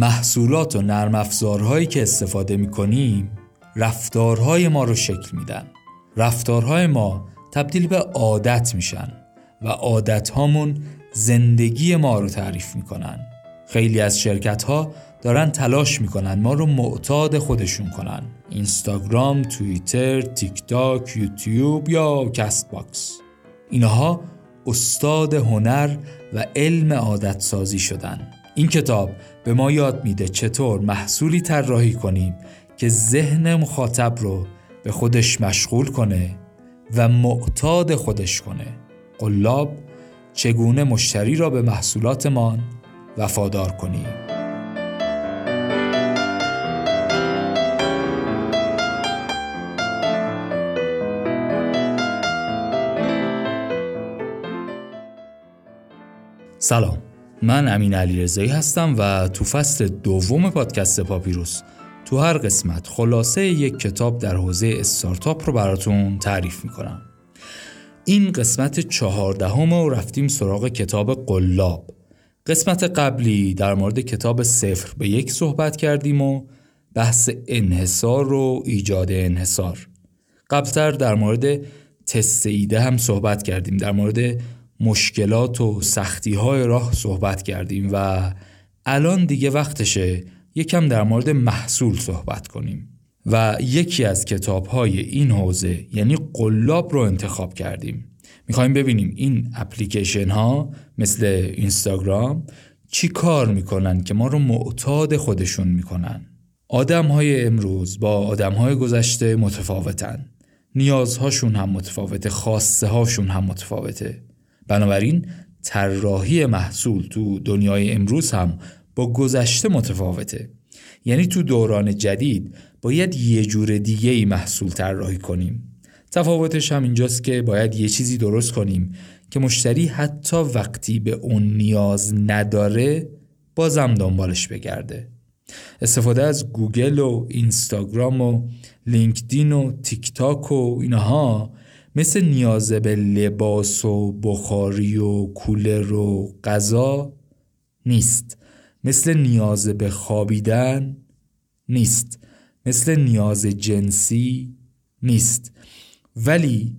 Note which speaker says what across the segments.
Speaker 1: محصولات و نرم افزارهایی که استفاده می کنیم رفتارهای ما رو شکل میدن. رفتارهای ما تبدیل به عادت میشن و عادت هامون زندگی ما رو تعریف می‌کنن. خیلی از شرکت ها دارن تلاش می‌کنن ما رو معتاد خودشون کنن. اینستاگرام، توییتر، تیک تاک، یوتیوب یا کست باکس. اینها استاد هنر و علم عادت سازی شدن. این کتاب به ما یاد میده چطور محصولی طراحی کنیم که ذهن مخاطب رو به خودش مشغول کنه و معتاد خودش کنه. قلاب چگونه مشتری را به محصولاتمان وفادار کنیم؟ سلام. من امین علی رضایی هستم و تو فصل دوم پادکست پاپیروس تو هر قسمت خلاصه یک کتاب در حوزه استارتاپ رو براتون تعریف می‌کنم. این قسمت چهاردهم و رفتیم سراغ کتاب قلاب. قسمت قبلی در مورد کتاب صفر به یک صحبت کردیم و بحث انحصار و ایجاد انحصار. قبلتر در مورد تست ایده هم صحبت کردیم در مورد مشکلات و سختی های راه صحبت کردیم و الان دیگه وقتشه یکم در مورد محصول صحبت کنیم. و یکی از کتاب های این حوزه یعنی قلاب رو انتخاب کردیم. می‌خوایم ببینیم این اپلیکیشن ها مثل اینستاگرام چی کار می‌کنن که ما رو معتاد خودشون می‌کنن. آدم های امروز با آدم های گذشته متفاوتن. نیازهاشون هم متفاوته خواسته هاشون هم متفاوته. بنابراین طراحی محصول تو دنیای امروز هم با گذشته متفاوته. یعنی تو دوران جدید باید یه جور دیگه ای محصول طراحی کنیم. تفاوتش هم اینجاست که باید یه چیزی درست کنیم که مشتری حتی وقتی به اون نیاز نداره بازم دنبالش بگرده. استفاده از گوگل و اینستاگرام و لینکدین و تیک تاک و اینها مثل نیاز به لباس و بخاری و کولر و غذا نیست. مثل نیاز به خوابیدن نیست. مثل نیاز جنسی نیست. ولی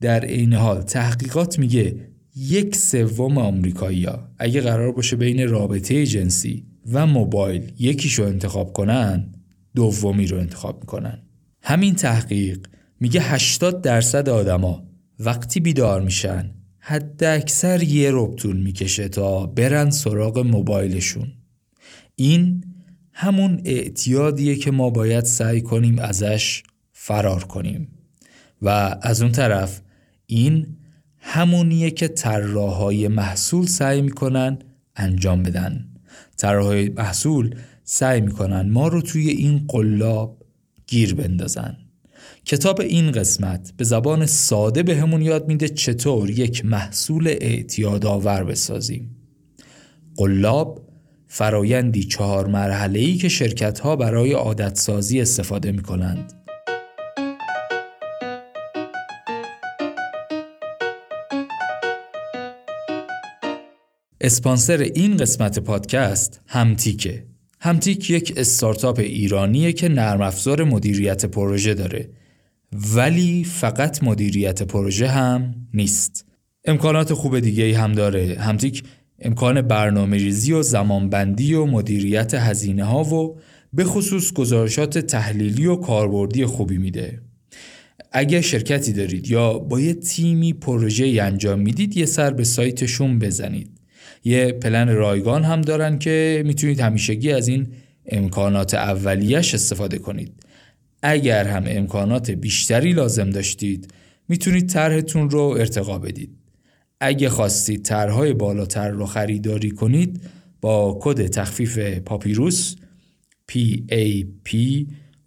Speaker 1: در عین حال تحقیقات میگه یک سوم آمریکایی‌ها اگه قرار باشه بین رابطه جنسی و موبایل یکیشو انتخاب کنن دومی رو انتخاب می‌کنن. همین تحقیق میگه 80 درصد آدما وقتی بیدار میشن حد اکثر یه رب طول می‌کشه تا برن سراغ موبایلشون. این همون اعتیادیه که ما باید سعی کنیم ازش فرار کنیم. و از اون طرف این همونیه که طراحهای محصول سعی می‌کنن انجام بدن. طراحهای محصول سعی می‌کنن ما رو توی این قلاب گیر بندازن. کتاب این قسمت به زبان ساده به همون یاد میده چطور یک محصول اعتیادآور بسازیم قلاب فرایندی چهار مرحله ای که شرکت ها برای عادت سازی استفاده می کنند. اسپانسر این قسمت پادکست همتیکه. همتیک یک استارتاپ ایرانیه که نرم افزار مدیریت پروژه داره ولی فقط مدیریت پروژه هم نیست. امکانات خوب دیگه هم داره. همتیک امکان برنامه ریزی و زمانبندی و مدیریت هزینه ها و به خصوص گزارشات تحلیلی و کاربردی خوبی میده. اگه شرکتی دارید یا با یه تیمی پروژه انجام می‌دید یه سر به سایتشون بزنید. یه پلن رایگان هم دارن که می‌تونید همیشگی از این امکانات اولیش استفاده کنید. اگر هم امکانات بیشتری لازم داشتید می‌تونید طرحتون رو ارتقا بدید. اگه خواستید طرحهای بالاتر رو خریداری کنید با کد تخفیف پاپیروس P A P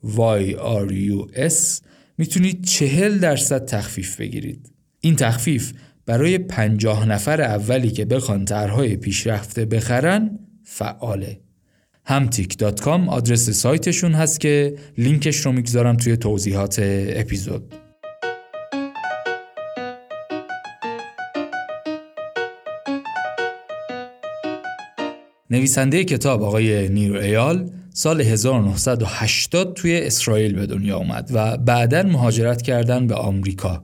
Speaker 1: Y R U S می‌تونید چهل درصد تخفیف بگیرید. این تخفیف برای پنجاه نفر اولی که بخوان طرحهای پیشرفته بخرن فعاله. همتیک.com آدرس سایتشون هست که لینکش رو می‌گذارم توی توضیحات اپیزود. نویسنده کتاب آقای نیر ایال سال 1980 توی اسرائیل به دنیا اومد و بعدا مهاجرت کردن به آمریکا.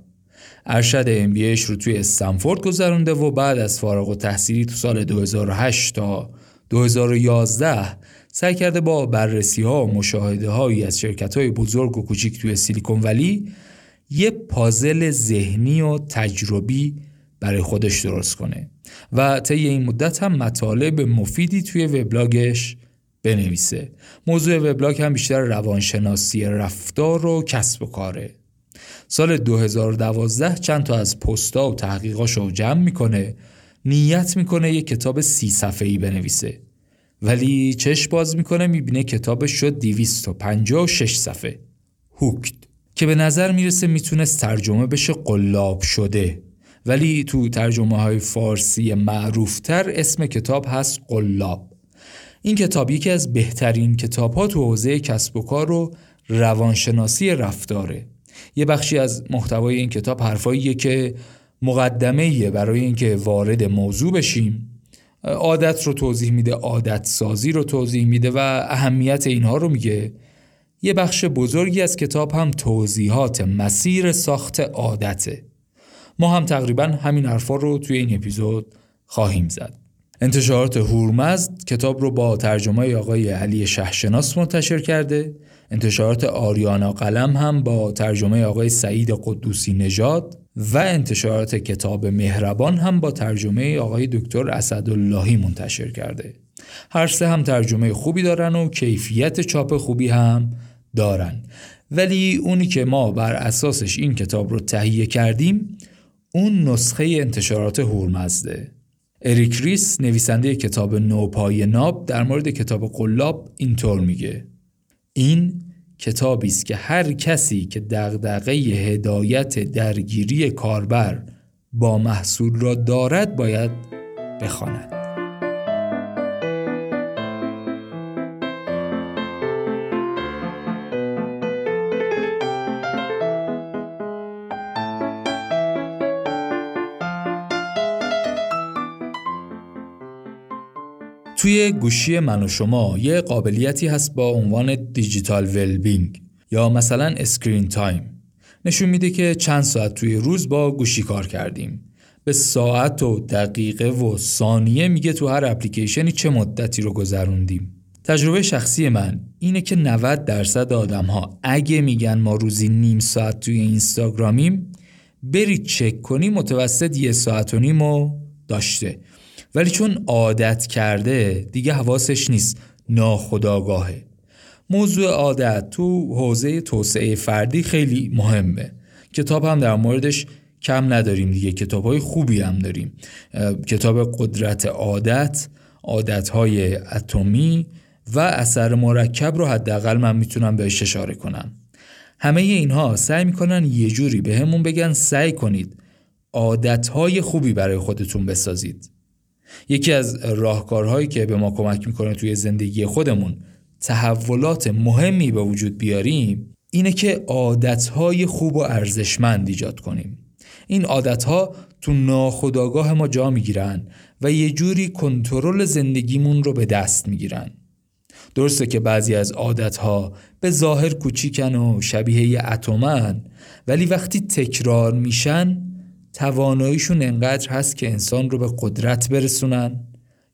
Speaker 1: ارشد ام رو توی استنفورد گذرونده و بعد از فارغ و تحصیلی تو سال 2008 تا 2011 سعی کرده با بررسی ها و مشاهده هایی از شرکت های بزرگ و کوچیک توی سیلیکون ولی یه پازل ذهنی و تجربی برای خودش درست کنه و طی این مدت هم مطالب مفیدی توی وبلاگش بنویسه. موضوع وبلاگ هم بیشتر روانشناسی رفتار و کسب و کاره. سال 2012 چند تا از پستا و تحقیقاش رو جمع می‌کنه نیت می‌کنه یه کتاب سی صفحه ای بنویسه. ولی چشم باز می‌کنه می‌بینه کتابش شد 256 صفحه. هوکت. که به نظر می‌رسه می‌تونست ترجمه بشه قلاب شده. ولی تو ترجمه های فارسی معروفتر اسم کتاب هست قلاب. این کتاب یکی از بهترین کتاب ها تو حوزه کسب و کار و روانشناسی رفتاره. یه بخشی از محتوای این کتاب حرفاییه که مقدمه برای اینکه وارد موضوع بشیم. عادت رو توضیح میده عادت سازی رو توضیح میده و اهمیت اینها رو میگه. یه بخش بزرگی از کتاب هم توضیحات مسیر ساخت عادته. ما هم تقریبا همین حرفا رو توی این اپیزود خواهیم زد. انتشارات هورمزد کتاب رو با ترجمه آقای علی شهشناس منتشر کرده. انتشارات آریانا قلم هم با ترجمه آقای سعید قدوسی نژاد. و انتشارات کتاب مهربان هم با ترجمه آقای دکتر اسداللهی منتشر کرده. هر سه هم ترجمه خوبی دارن و کیفیت چاپ خوبی هم دارن. ولی اونی که ما بر اساسش این کتاب رو تهیه کردیم اون نسخه انتشارات هورمزده. اریک ریس نویسنده کتاب نوپای ناب در مورد کتاب قلاب اینطور میگه. این کتابی است که هر کسی که دغدغه هدایت درگیری کاربر با محصول را دارد باید بخواند. توی گوشی من و شما یه قابلیتی هست با عنوان digital wellbeing یا مثلا screen time نشون میده که چند ساعت توی روز با گوشی کار کردیم. به ساعت و دقیقه و ثانیه میگه تو هر اپلیکیشنی چه مدتی رو گذروندیم. تجربه شخصی من اینه که 90 درصد آدم ها اگه میگن ما روزی نیم ساعت توی اینستاگرامیم برید چک کنی متوسط یه ساعت و نیم و داشته. ولی چون عادت کرده دیگه حواسش نیست. ناخداگاهه موضوع عادت تو حوزه توسعه فردی خیلی مهمه. کتاب هم در موردش کم نداریم دیگه. کتاب های خوبی هم داریم. کتاب قدرت عادت عادت های اتمی و اثر مرکب رو حداقل من می‌تونم بهش اشاره کنم. همه اینها سعی می‌کنن یه جوری به بگن سعی کنید عادت های خوبی برای خودتون بسازید. یکی از راهکارهایی که به ما کمک می‌کنه توی زندگی خودمون تحولات مهمی به وجود بیاریم اینه که عادتهای خوب و ارزشمند ایجاد کنیم. این عادتها تو ناخودآگاه ما جا می‌گیرن و یه جوری کنترل زندگیمون رو به دست می‌گیرن. درسته که بعضی از عادتها به ظاهر کوچیکن و شبیه اتمن ولی وقتی تکرار میشن تواناییشون انقدر هست که انسان رو به قدرت برسونن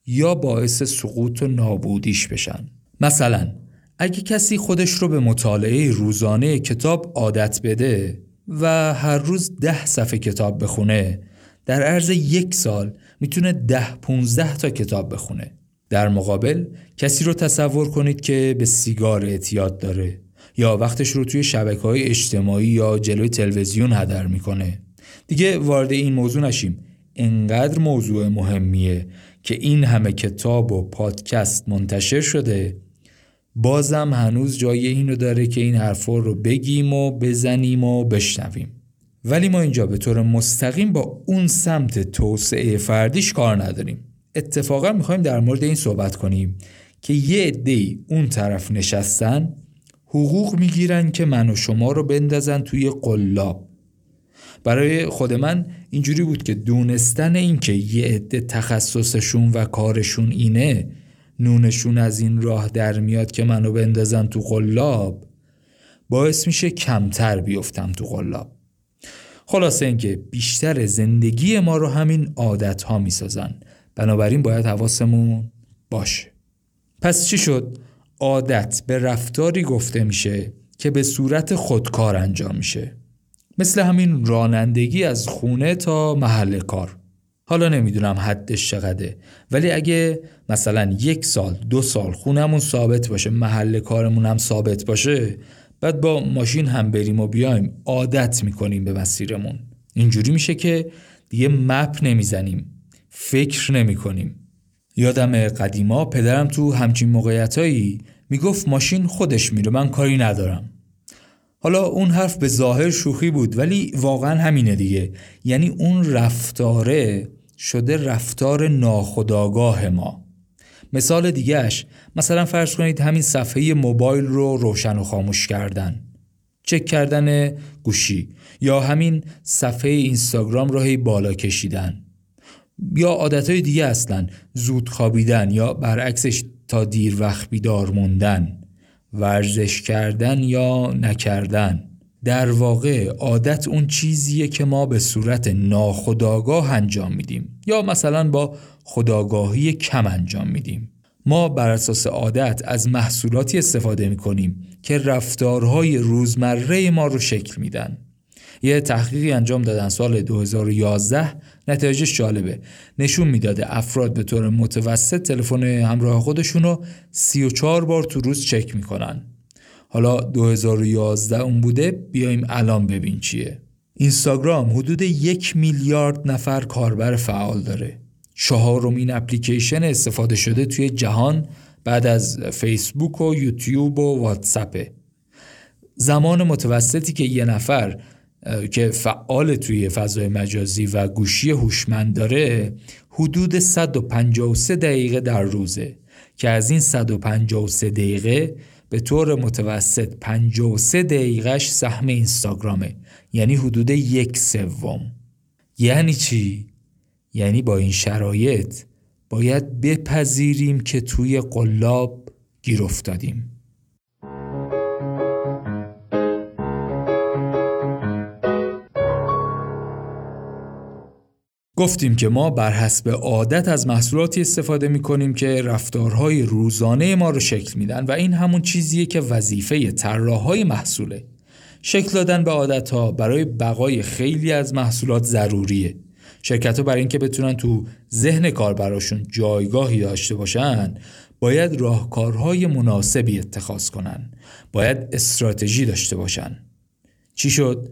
Speaker 1: یا باعث سقوط و نابودیش بشن. مثلا اگه کسی خودش رو به مطالعه روزانه کتاب عادت بده و هر روز ده صفحه کتاب بخونه در عرض یک سال می‌تونه ده پونزده تا کتاب بخونه. در مقابل کسی رو تصور کنید که به سیگار اعتیاد داره یا وقتش رو توی شبکه های اجتماعی یا جلوی تلویزیون هدر می‌کنه. دیگه وارد این موضوع نشیم. انقدر موضوع مهمیه که این همه کتاب و پادکست منتشر شده. بازم هنوز جای اینو داره که این حرفا رو بگیم و بزنیم و بشنویم. ولی ما اینجا به طور مستقیم با اون سمت توسعه فردیش کار نداریم. اتفاقا می‌خوایم در مورد این صحبت کنیم که یه عده اون طرف نشستن حقوق می‌گیرن که من و شما رو بندازن توی قلاب. برای خود من اینجوری بود که دونستن اینکه یه عده تخصصشون و کارشون اینه نونشون از این راه در میاد که منو بندازن تو قلاب باعث میشه کمتر بیفتم تو قلاب. خلاصه اینکه بیشتر زندگی ما رو همین عادت ها می‌سازن. بنابراین باید حواسمون باشه. پس چی شد؟ عادت به رفتاری گفته میشه که به صورت خودکار انجام میشه. مثل همین رانندگی از خونه تا محل کار. حالا نمی‌دونم حدش چقدره ولی اگه مثلا یک سال دو سال خونمون ثابت باشه محل کارمون هم ثابت باشه بعد با ماشین هم بریم و بیایم عادت می‌کنیم به مسیرمون. اینجوری میشه که دیگه مپ نمی‌زنیم فکر نمی‌کنیم. یادم قدیما پدرم تو همچین موقعیتایی می‌گفت ماشین خودش میره من کاری ندارم. حالا اون حرف به ظاهر شوخی بود ولی واقعا همینه دیگه. یعنی اون رفتاره شده رفتار ناخداگاه ما. مثال دیگهش مثلا فرض کنید همین صفحه موبایل رو روشن و خاموش کردن. چک کردن گوشی. یا همین صفحه اینستاگرام رو هی بالا کشیدن. یا عادتهای دیگه اصلا زود خوابیدن یا برعکسش تا دیر وقت بیدار موندن. ورزش کردن یا نکردن. در واقع عادت اون چیزیه که ما به صورت ناخداگاه انجام میدیم یا مثلا با خداگاهی کم انجام میدیم. ما بر اساس عادت از محصولاتی استفاده می‌کنیم که رفتارهای روزمره ما رو شکل میدن. یه تحقیقی انجام دادن سال 2011 نتایجش جالبه. نشون می‌داده افراد به طور متوسط تلفن همراه خودشون رو 34 بار تو روز چک می‌کنن. حالا 2011 اون بوده بیایم الان ببین چیه. اینستاگرام حدود یک میلیارد نفر کاربر فعال داره. چهارمین اپلیکیشن استفاده شده توی جهان بعد از فیسبوک و یوتیوب و واتساپه. زمان متوسطی که یه نفر که فعال توی فضای مجازی و گوشی هوشمند داره حدود 153 دقیقه در روزه که از این 153 دقیقه به طور متوسط 53 دقیقهش سهم اینستاگرامه یعنی حدود یک سوم یعنی چی؟ یعنی با این شرایط باید بپذیریم که توی قلاب گیر افتادیم گفتیم که ما بر حسب عادت از محصولاتی استفاده می کنیم که رفتارهای روزانه ما رو شکل میدن و این همون چیزیه که وظیفه طراحهای محصوله. شکل دادن به عادت ها برای بقای خیلی از محصولات ضروریه. شرکت ها برای اینکه بتونن تو ذهن کاربراشون جایگاهی داشته باشن باید راهکارهای مناسبی اتخاذ کنن. باید استراتژی داشته باشن. چی شد؟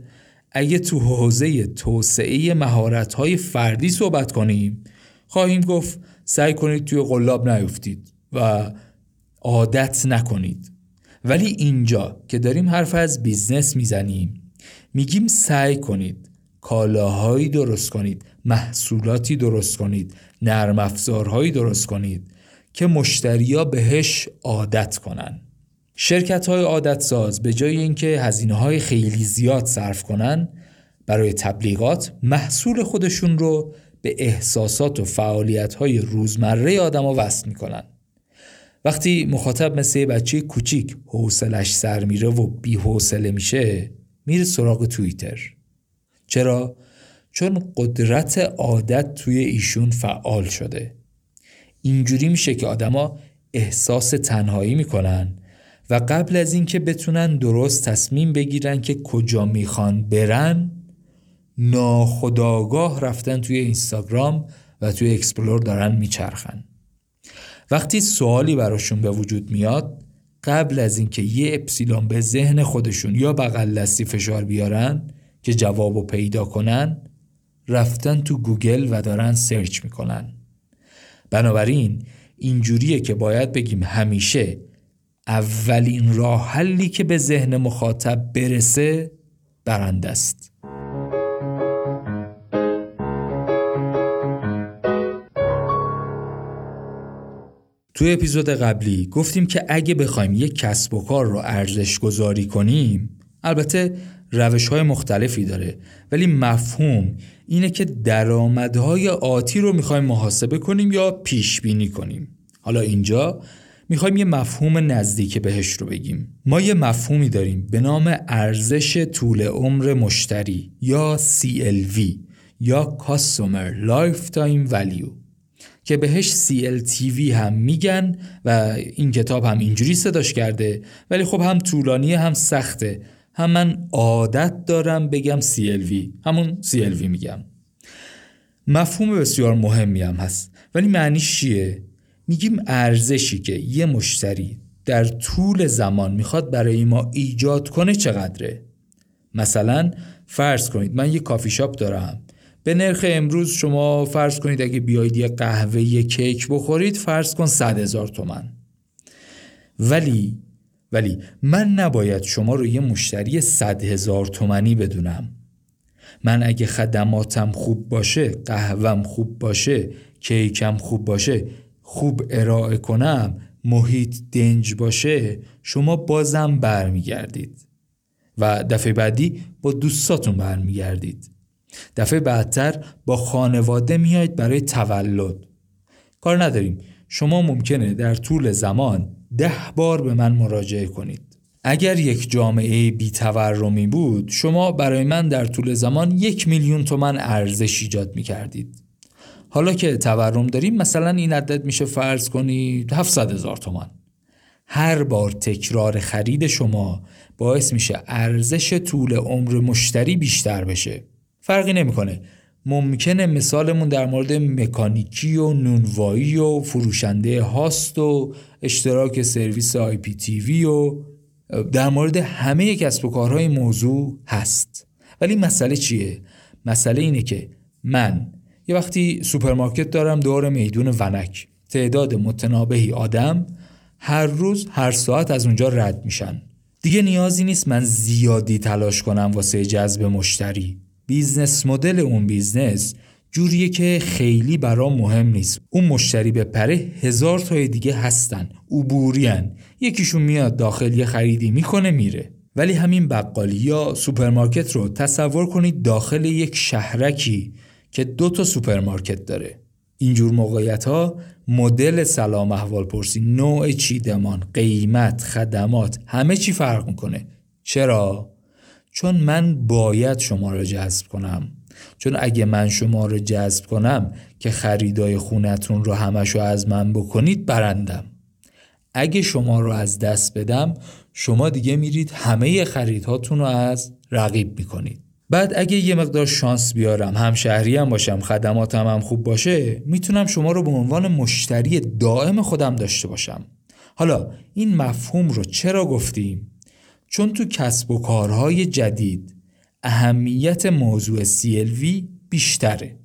Speaker 1: اگه تو حوزه توسعه مهارت‌های فردی صحبت کنیم خواهیم گفت سعی کنید توی قلاب نیفتید و عادت نکنید. ولی اینجا که داریم حرف از business می‌زنیم میگیم سعی کنید کالاهایی درست کنید محصولاتی درست کنید نرم افزارهایی درست کنید که مشتریا بهش عادت کنن. شرکت های عادت ساز به جای اینکه هزینه های خیلی زیاد صرف کنن برای تبلیغات محصول خودشون رو به احساسات و فعالیت های روزمره آدم وصل می‌کنن. وقتی مخاطب مثل بچه کوچیک حوصلش سر میره و بی حوصله میشه میره سراغ توییتر. چرا؟ چون قدرت عادت توی ایشون فعال شده. اینجوری میشه که آدما احساس تنهایی می‌کنن و قبل از اینکه بتونن درست تصمیم بگیرن که کجا می‌خوان برن ناخودآگاه رفتن توی اینستاگرام و توی explore دارن میچرخن. وقتی سوالی براشون به وجود میاد قبل از اینکه یه اپسیلون به ذهن خودشون یا بغل دستی فشار بیارن که جوابو پیدا کنن رفتن تو گوگل و دارن search می‌کنن. بنابراین اینجوریه که باید بگیم همیشه اولین راه حلی که به ذهن مخاطب برسه برنده است. توی اپیزود قبلی گفتیم که اگه بخوایم یک کسب و کار رو ارزش گذاری کنیم البته روش های مختلفی داره. ولی مفهوم اینه که درآمدهای آتی رو می‌خوایم محاسبه کنیم یا پیش بینی کنیم. حالا اینجا می‌خوایم یه مفهوم نزدیک بهش رو بگیم. ما یه مفهومی داریم به نام ارزش طول عمر مشتری یا CLV یا Customer Lifetime Value که بهش CLTV هم میگن و این کتاب هم اینجوری صداش کرده ولی خب هم طولانی هم سخته. هم من عادت دارم بگم CLV همون CLV میگم. مفهوم بسیار مهمی هم هست. ولی معنیش چیه؟ میگیم ارزشی که یه مشتری در طول زمان می‌خواد برای ما ایجاد کنه چقدره؟ مثلا فرض کنید من یه کافی شاپ دارم. به نرخ امروز شما فرض کنید اگه بیایید یه قهوه یه کیک بخورید فرض کن صد هزار تومن. ولی ولی من نباید شما رو یه مشتری صد هزار تومنی بدونم. من اگه خدماتم خوب باشه قهوم خوب باشه کیکم خوب باشه خوب ارائه کنم محیط دنج باشه شما بازم برمیگردید. و دفعه بعدی با دوستاتون برمیگردید. دفعه بعدتر با خانواده میایید برای تولد. کار نداریم. شما ممکنه در طول زمان ده بار به من مراجعه کنید. اگر یک جامعه بیتورمی بود شما برای من در طول زمان یک میلیون تومن ارزش ایجاد می کردید حالا که تورم داریم مثلا این عدد میشه فرض کنید 700 هزار تومن هر بار تکرار خرید شما باعث میشه ارزش طول عمر مشتری بیشتر بشه. فرقی نمی‌کنه. ممکنه مثالمون در مورد مکانیکی و نونوایی و فروشنده host و اشتراک سرویس IPTV و در مورد همه کسب و کارهای موضوع هست. ولی مسئله چیه؟ مسئله اینه که من یه وقتی سوپرمارکت دارم دور میدون ونک. تعداد معتنابهی آدم هر روز هر ساعت از اونجا رد میشن. دیگه نیازی نیست من زیادی تلاش کنم واسه جذب مشتری. business model اون business جوریه که خیلی برام مهم نیست. اون مشتری به پره هزار تای دیگه هستن. عبورین یکیشون میاد داخل یه خریدی می‌کنه میره. ولی همین بقالی یا سوپرمارکت رو تصور کنید داخل یک شهرکی. که دو تا سوپرمارکت داره. اینجور موقعیت ها مدل سلام احوال پرسی نوع چیدمان قیمت خدمات همه چی فرق می‌کنه. چرا؟ چون من باید شما رو جذب کنم. چون اگه من شما رو جذب کنم که خریدای خونتون رو همشو از من بکنید برندم. اگه شما رو از دست بدم شما دیگه میرید همه خریدهاتون رو از رقیب می‌کنید. بعد اگه یه مقدار شانس بیارم هم شهری هم باشم خدماتم هم خوب باشه می‌تونم شما رو به عنوان مشتری دائم خودم داشته باشم. حالا این مفهوم رو چرا گفتیم؟ چون تو کسب و کارهای جدید اهمیت موضوع CLV بیشتره.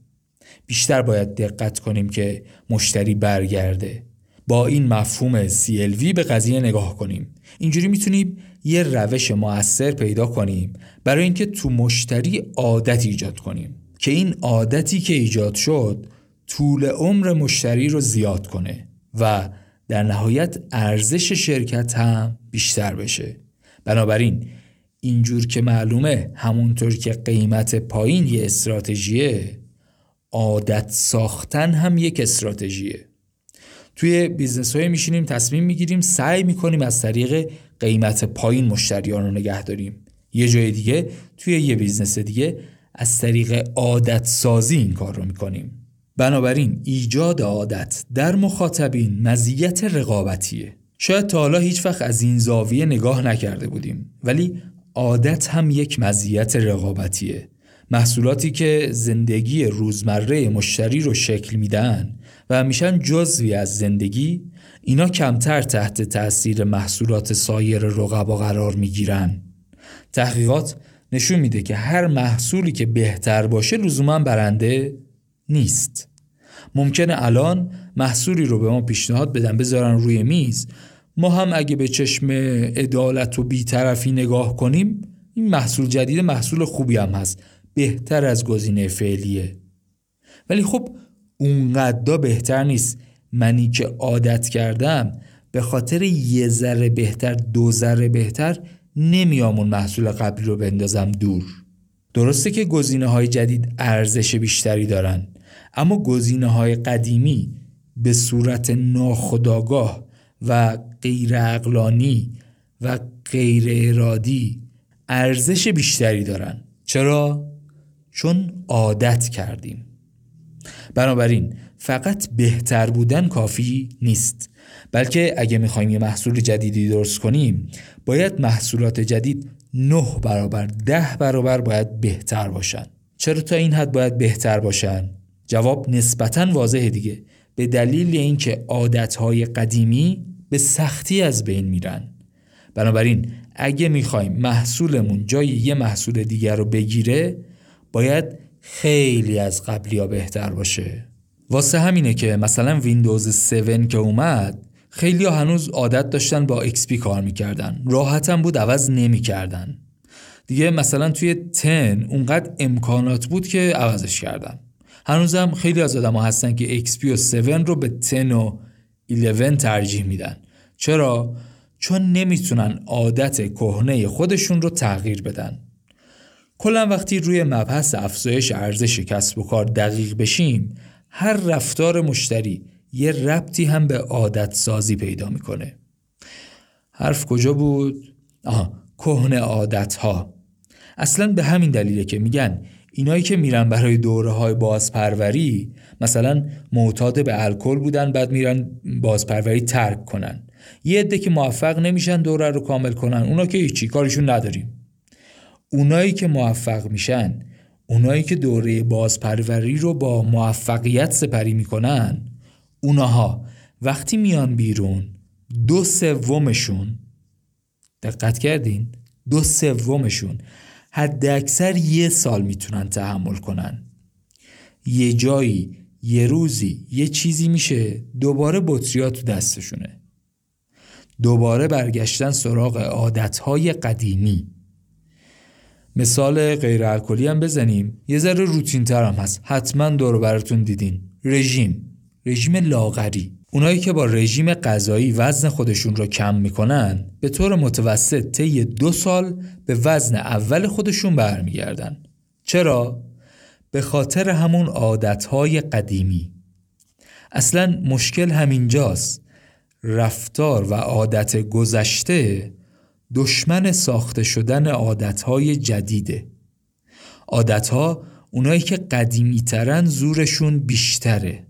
Speaker 1: بیشتر باید دقت کنیم که مشتری برگرده. با این مفهوم CLV به قضیه نگاه کنیم. اینجوری می‌تونیم یه روش موثر پیدا کنیم برای اینکه تو مشتری عادت ایجاد کنیم که این عادتی که ایجاد شد طول عمر مشتری رو زیاد کنه و در نهایت ارزش شرکت هم بیشتر بشه. بنابراین اینجور که معلومه همونطور که قیمت پایین یه استراتژیه عادت ساختن هم یک استراتژیه. توی business های میشینیم تصمیم می‌گیریم سعی می‌کنیم از طریق قیمت پایین مشتریان رو نگه داریم. یه جای دیگه توی یه business دیگه از طریق عادت سازی این کار رو می‌کنیم. بنابراین ایجاد عادت در مخاطبین مزیت رقابتیه. شاید تا حالا هیچ وقت از این زاویه نگاه نکرده بودیم ولی عادت هم یک مزیت رقابتیه. محصولاتی که زندگی روزمره مشتری رو شکل میدن و میشن جزوی از زندگی اینا کمتر تحت تاثیر محصولات سایر رقبا قرار می‌گیرن. تحقیقات نشون میده که هر محصولی که بهتر باشه لزوما برنده نیست. ممکنه الان محصولی رو به ما پیشنهاد بدن بذارن روی میز. ما هم اگه به چشم عدالت و بیطرفی نگاه کنیم این محصول جدید محصول خوبی هم هست. بهتر از گزینه فعلیه. ولی خب اونقدر بهتر نیست. منی که عادت کردم به خاطر یه ذره بهتر دو ذره بهتر نمیام اون محصول قبلی رو بندازم دور. درسته که گزینه های جدید ارزش بیشتری دارن اما گزینه های قدیمی به صورت ناخداگاه و غیر اقلانی و غیر ارادی ارزش بیشتری دارن. چرا؟ چون عادت کردیم. بنابراین فقط بهتر بودن کافی نیست. بلکه اگه می‌خوایم یه محصول جدیدی درست کنیم باید محصولات جدید نه برابر ده برابر باید بهتر باشن. چرا تا این حد باید بهتر باشن؟ جواب نسبتا واضحه دیگه. به دلیل اینکه عادتهای قدیمی به سختی از بین میرن. بنابراین اگه می‌خوایم محصولمون جای یه محصول دیگر رو بگیره باید خیلی از قبلی ها بهتر باشه. واسه همینه که مثلا ویندوز 7 که اومد خیلی ها هنوز عادت داشتن با XP کار می‌کردن. راحتم بود عوض نمی‌کردن. دیگه مثلا توی 10 اونقدر امکانات بود که عوضش کردن. هنوزم خیلی از آدم ها هستن که XP و 7 رو به 10 و 11 ترجیح میدن. چرا؟ چون نمی‌تونن عادت کهنه خودشون رو تغییر بدن. کلا وقتی روی مبحث افزایش ارزش کسب و کار دقیق بشیم هر رفتار مشتری یه ربطی هم به عادت سازی پیدا می‌کنه. حرف کجا بود؟ آها کهنه عادت ها اصلا به همین دلیله که میگن اینایی که میرن برای دوره های بازپروری مثلا معتاد به الکل بودن بعد میرن بازپروری ترک کنن. یه عده که موفق نمیشن دوره رو کامل کنن اونا که هیچی کارشون نداریم. اونایی که موفق میشن اونایی که دوره بازپروری رو با موفقیت سپری می‌کنن اوناها وقتی میان بیرون دو سومشون دقت کردین دو سومشون حد اکثر یه سال می‌تونن تحمل کنن. یه جایی یه روزی یه چیزی میشه دوباره بطریا تو دستشونه. دوباره برگشتن سراغ عادتهای قدیمی. مثال غیر الکلی هم بزنیم. یه ذره روتین تر هست. حتما دور براتون دیدین. رژیم. رژیم لاغری. اونایی که با رژیم غذایی وزن خودشون رو کم می‌کنن به طور متوسط طی دو سال به وزن اول خودشون برمیگردن. چرا؟ به خاطر همون عادتهای قدیمی. اصلا مشکل همینجاست. رفتار و عادت گذشته دشمن ساخته شدن عادتهای جدیده. عادتها اونایی که قدیمی ترن زورشون بیشتره.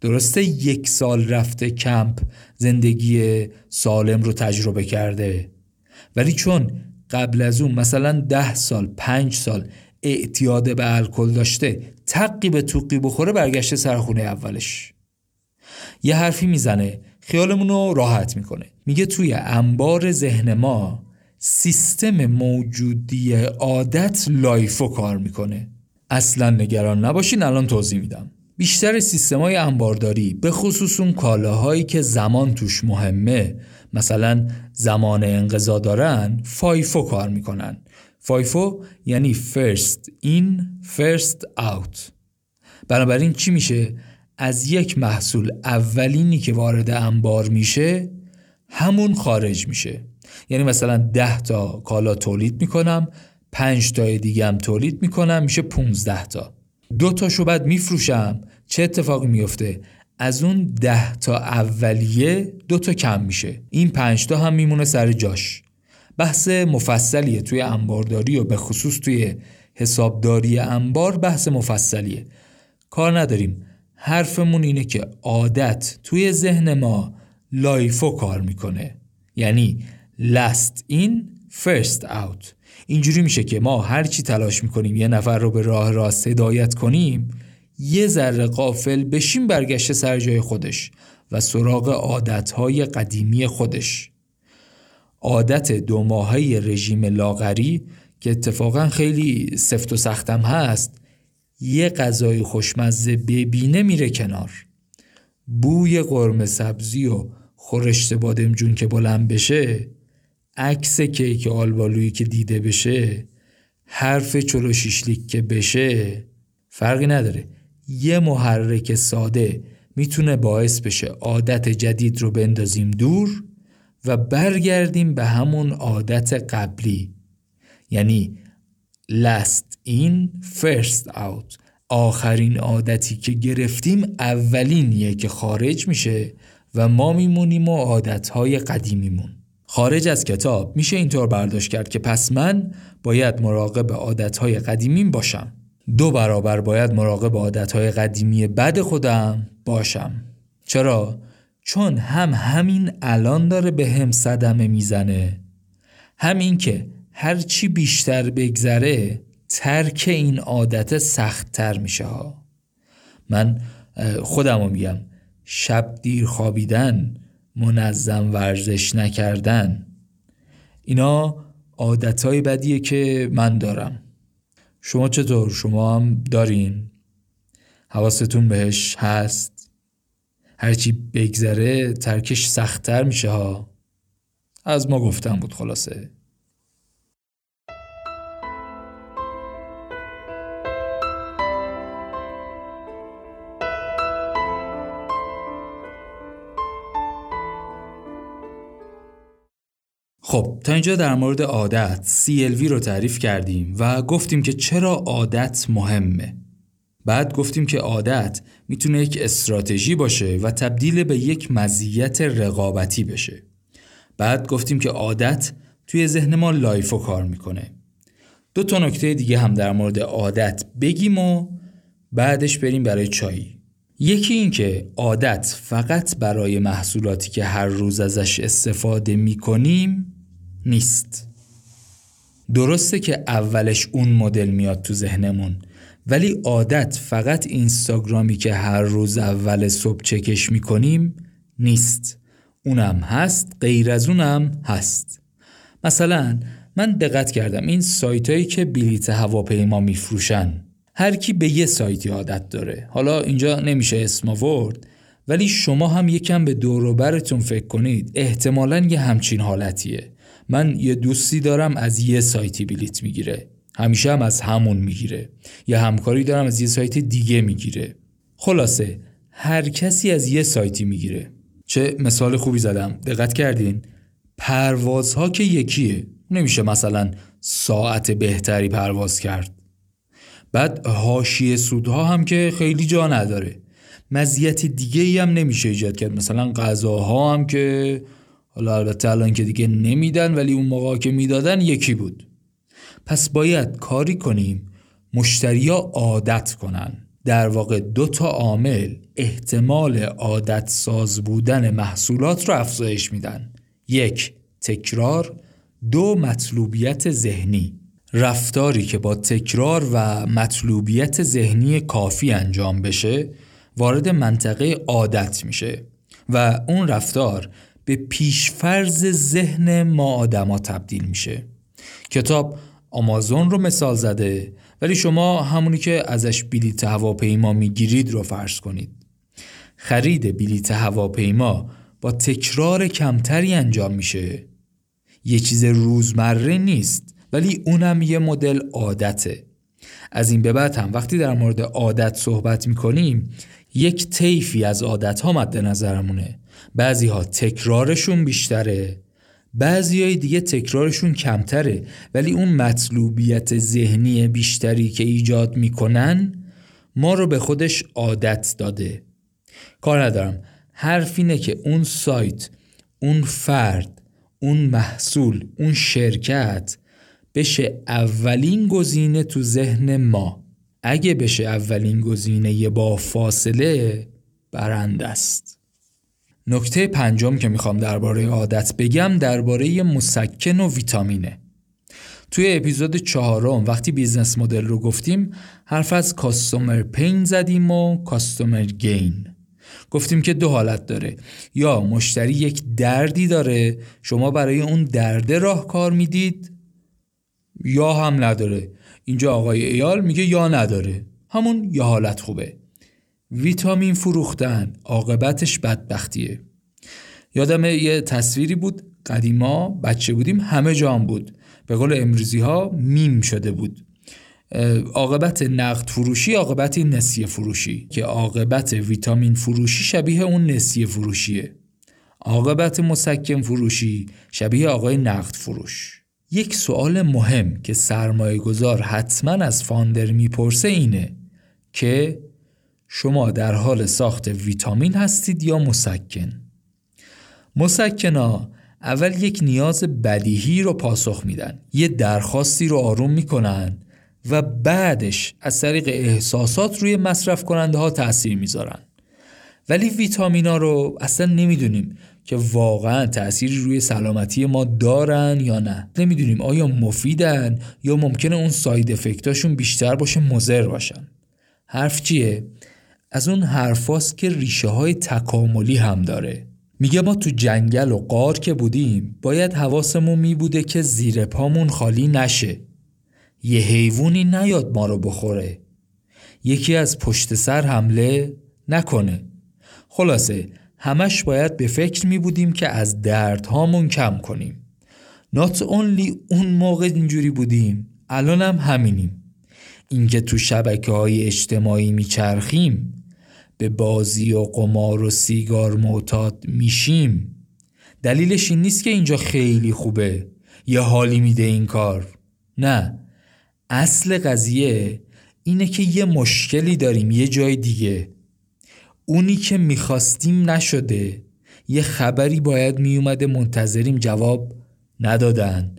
Speaker 1: درسته یک سال رفته کمپ زندگی سالم رو تجربه کرده. ولی چون قبل از اون مثلا ده سال پنج سال اعتیاد به الکل داشته تقی به توقی بخوره برگشته سرخونه اولش. یه حرفی می‌زنه خیالمون رو راحت می‌کنه. میگه توی انبار ذهن ما سیستم موجودی عادت LIFO کار می‌کنه. اصلا نگران نباشین الان توضیح میدم. بیشتر سیستمای انبارداری به خصوص اون کالاهایی که زمان توش مهمه مثلا زمان انقضا دارن FIFO کار می‌کنن. FIFO یعنی first in first out. بنابراین چی میشه؟ از یک محصول اولینی که وارد انبار میشه همون خارج میشه. یعنی مثلا ده تا کالا تولید می‌کنم پنج تای دیگه هم تولید می‌کنم میشه 15 تا. دو تاشو بعد میفروشم. چه اتفاقی میفته از اون ده تا اولیه دو تا کم میشه. این پنج تا هم میمونه سر جاش. بحث مفصلیه توی انبارداری و به خصوص توی حسابداری انبار بحث مفصلیه. کار نداریم. حرفمون اینه که عادت توی ذهن ما لایفو کار می‌کنه. یعنی last in first out. اینجوری میشه که ما هر چی تلاش می‌کنیم یه نفر رو به راه راست هدایت کنیم یه ذره قافل بشیم برگشته سر جای خودش و سراغ عادتهای قدیمی خودش. عادت دو ماهه رژیم لاغری که اتفاقا خیلی سفت و سختم هست یه غذای خوشمزه ببینه میره کنار. بوی قرمه سبزی و خورشت بادمجون که بلند بشه عکس کیک آلبالویی که دیده بشه حرف چلو شیشلیک که بشه فرقی نداره. یه محرک ساده می‌تونه باعث بشه عادت جدید رو بندازیم دور و برگردیم به همون عادت قبلی. یعنی last in first out. آخرین عادتی که گرفتیم اولینیه که خارج میشه و ما میمونیم و عادتهای قدیمیمون. خارج از کتاب میشه اینطور برداشت کرد که پس من باید مراقب عادتهای قدیمیم باشم. دو برابر باید مراقب عادتهای قدیمی بد خودم باشم. چرا؟ چون هم همین الان داره به هم صدمه می‌زنه. همین که هرچی بیشتر بگذره ترک این عادت سختتر میشه ها. من خودم رو میگم. شب دیر خوابیدن منظم ورزش نکردن اینا عادتهای بدیه که من دارم شما چطور؟ شما هم دارین؟ حواستون بهش هست؟ هرچی بگذره ترکش سختتر میشه ها از ما گفتم بود خلاصه خب تا اینجا در مورد عادت CLV رو تعریف کردیم و گفتیم که چرا عادت مهمه. بعد گفتیم که عادت می‌تونه یک استراتژی باشه و تبدیل به یک مزیت رقابتی بشه. بعد گفتیم که عادت توی ذهن ما لایفو کار می‌کنه. دو تا نکته دیگه هم در مورد عادت بگیم و بعدش بریم برای چایی. یکی این که عادت فقط برای محصولاتی که هر روز ازش استفاده می‌کنیم نیست. درسته که اولش اون مدل میاد تو ذهنمون ولی عادت فقط اینستاگرامی که هر روز اول صبح چکش می‌کنیم نیست. اونم هست غیر از اونم هست. مثلا من دقت کردم این سایت هایی که بلیت هواپیما میفروشن هر کی به یه سایتی عادت داره. حالا اینجا نمیشه اسم آورد ولی شما هم یکم به دوروبرتون فکر کنید. احتمالا یه همچین حالتیه. من یه دوستی دارم از یه سایتی بلیت می‌گیره. همیشه هم از همون می‌گیره. یه همکاری دارم از یه سایت دیگه می‌گیره. خلاصه هر کسی از یه سایتی می‌گیره. چه مثال خوبی زدم. دقت کردین؟ پروازها که یکیه. نمیشه مثلا ساعت بهتری پرواز کرد. بعد حاشیه سودها هم که خیلی جا نداره. مزیت دیگه ای هم نمیشه ایجاد کرد. مثلا غذاها هم که حالا البته الان که دیگه نمیدن ولی اون موقع که می‌دادن یکی بود. پس باید کاری کنیم مشتریا عادت کنن. در واقع دو تا عامل احتمال عادت ساز بودن محصولات رو افزایش میدن. یک تکرار. دو مطلوبیت ذهنی. رفتاری که با تکرار و مطلوبیت ذهنی کافی انجام بشه وارد منطقه عادت میشه. و اون رفتار به پیشفرز ذهن ما آدما تبدیل میشه. کتاب آمازون رو مثال زده ولی شما همونی که ازش بلیت هواپیما می‌گیرید رو فرض کنید. خرید بلیت هواپیما با تکرار کمتری انجام میشه. یه چیز روزمره نیست ولی اونم یه مدل عادته. از این به بعد هم وقتی در مورد عادت صحبت می‌کنیم یک طیفی از عادت ها مد نظرمونه. بعضی ها تکرارشون بیشتره. بعضی های دیگه تکرارشون کمتره. ولی اون مطلوبیت ذهنی بیشتری که ایجاد می‌کنن ما رو به خودش عادت داده. کار ندارم. حرف اینه که اون سایت اون فرد اون محصول اون شرکت بشه اولین گزینه تو ذهن ما. اگه بشه اولین گزینه با فاصله برنده است. نکته پنجم که می‌خوام درباره عادت بگم درباره مسکن و ویتامینه. توی اپیزود چهارم وقتی business model رو گفتیم حرف از customer pain زدیم و customer gain. گفتیم که دو حالت داره. یا مشتری یک دردی داره شما برای اون درده راهکار می‌دید یا هم نداره. اینجا آقای ایال میگه یا نداره. همون یا حالت خوبه. ویتامین فروختن. عاقبتش بدبختیه. یادم یه تصویری بود. قدیما بچه بودیم همه جام بود. به قول امروزی ها میم شده بود. عاقبت نقد فروشی عاقبت نسیه فروشی. که عاقبت ویتامین فروشی شبیه اون نسیه فروشیه. عاقبت مسکن فروشی شبیه آقای نقد فروش. یک سوال مهم که سرمایه گذار حتما از فاندر می‌پرسه اینه که شما در حال ساخت ویتامین هستید یا مسکن؟ مسکنا اول یک نیاز بدیهی رو پاسخ میدن. یه درخواستی رو آروم می‌کنن و بعدش از طریق احساسات روی مصرف کننده ها تأثیر می‌ذارن. ولی ویتامینا رو اصلا نمی‌دونیم که واقعا تأثیری روی سلامتی ما دارن یا نه. نمی‌دونیم آیا مفیدن یا ممکنه اون ساید افکتاشون بیشتر باشه مضر باشن. حرف چیه؟ از اون حرفاست که ریشه های تکاملی هم داره. میگه ما تو جنگل و قار که بودیم باید حواسمون می بوده که زیر پامون خالی نشه. یه حیوانی نیاد ما رو بخوره. یکی از پشت سر حمله نکنه. خلاصه همش باید به فکر می بودیم که از دردهامون کم کنیم. Not only اون موقع اینجوری بودیم الان هم همینیم. اینکه تو شبکه های اجتماعی میچرخیم به بازی و قمار و سیگار معتاد میشیم. دلیلش این نیست که اینجا خیلی خوبه. یا حالی میده این کار. نه. اصل قضیه اینه که یه مشکلی داریم یه جای دیگه. اونی که می‌خواستیم نشده. یه خبری باید میومده منتظریم جواب ندادن.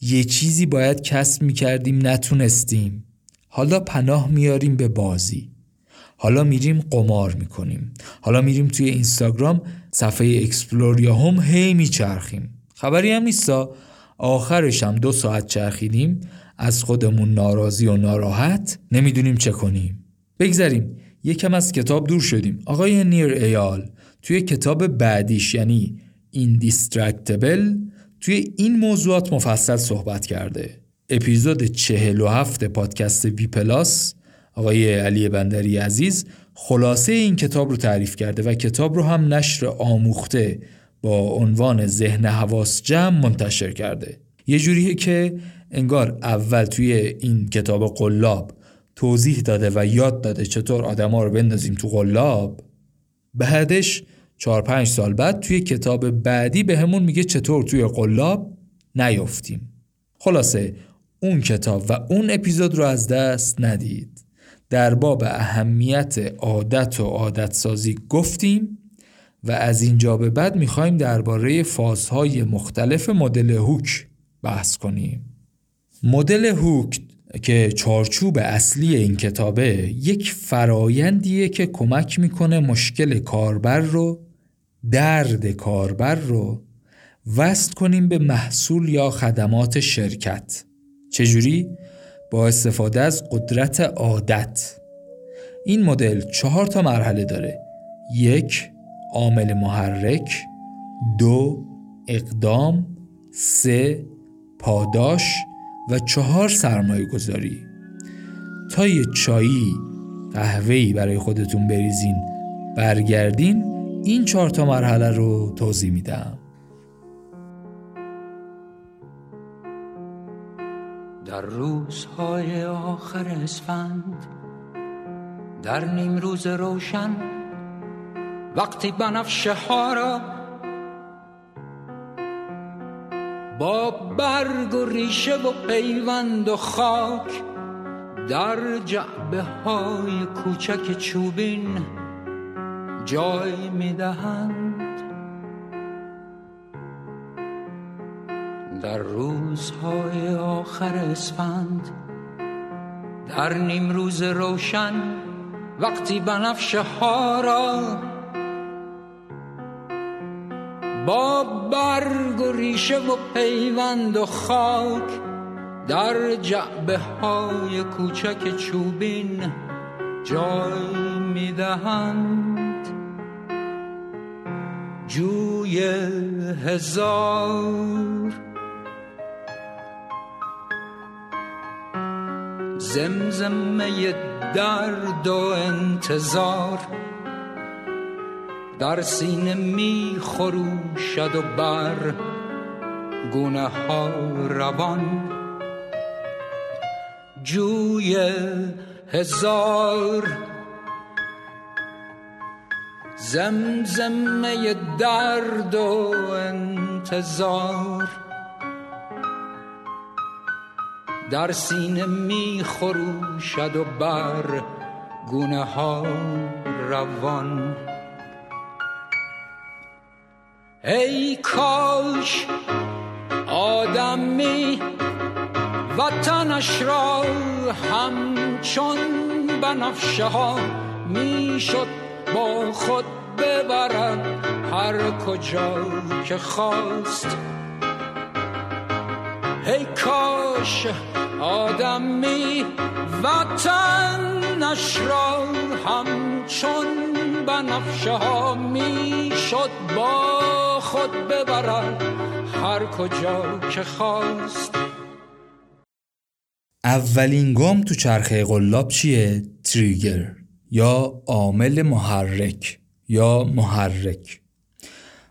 Speaker 1: یه چیزی باید کسب می‌کردیم نتونستیم. حالا پناه میاریم به بازی. حالا میریم قمار می‌کنیم. حالا میریم توی اینستاگرام صفحه explore یا هم هی میچرخیم. خبری هم نیستا. آخرش هم دو ساعت چرخیدیم. از خودمون ناراضی و ناراحت نمی‌دونیم چه کنیم. بگذریم. یکم از کتاب دور شدیم. آقای نیر ایال توی کتاب بعدیش یعنی Indistractable توی این موضوعات مفصل صحبت کرده. اپیزود چهل و هفت پادکست بی پلاس آقای علی بندری عزیز خلاصه این کتاب رو تعریف کرده و کتاب رو هم نشر آموخته با عنوان ذهن حواس جمع منتشر کرده. یه جوریه که انگار اول توی این کتاب قلاب توضیح داده و یاد داده چطور آدما رو بندازیم تو قلاب. بعدش چهار پنج سال بعد توی کتاب بعدی به همون میگه چطور توی قلاب نیفتیم خلاصه اون کتاب و اون اپیزود رو از دست ندید. در باب اهمیت عادت و عادت سازی گفتیم و از اینجا به بعد می‌خوایم درباره فازهای مختلف مدل هوک بحث کنیم مدل هوک که چارچوب اصلی این کتابه یک فرایندیه که کمک می‌کنه مشکل کاربر رو درد کاربر رو وصل کنیم به محصول یا خدمات شرکت چجوری؟ با استفاده از قدرت عادت. این مدل چهار تا مرحله داره. یک عامل محرک. دو اقدام. سه پاداش. و چهار سرمایه گذاری تا یه چایی قهوه‌ای برای خودتون بریزین برگردین این چهار تا مرحله رو توضیح میدم.
Speaker 2: در روزهای آخر اسفند در نیم روز روشن وقتی بنفشه ها را با برگ و ریشه و پیوند و خاک در جعبه های کوچک چوبین جای می‌دهند. در روزهای آخر اسفند در نیم روز روشن وقتی بنفشه ها را با برگ و ریشه و پیوند و خاک در جعبه های کوچک چوبین جای می‌دهند. جوی هزار زمزمه درد و انتظار. در سینه می خروشد و بر گونه ها روان. جوی هزار زمزمه درد و انتظار. در سینه می خروشد و بر گونه ها روان. ای کاش آدمی وطنش را همچون بنفشه ها می‌شد با خود ببرد هر کجا که خواست. ای کاش آدمی وطنش را همچون بنفشه ها می‌شد با خود ببرد هر کجا که خواست
Speaker 1: اولین گام تو چرخه قلاب چیه؟ trigger یا عامل محرک یا محرک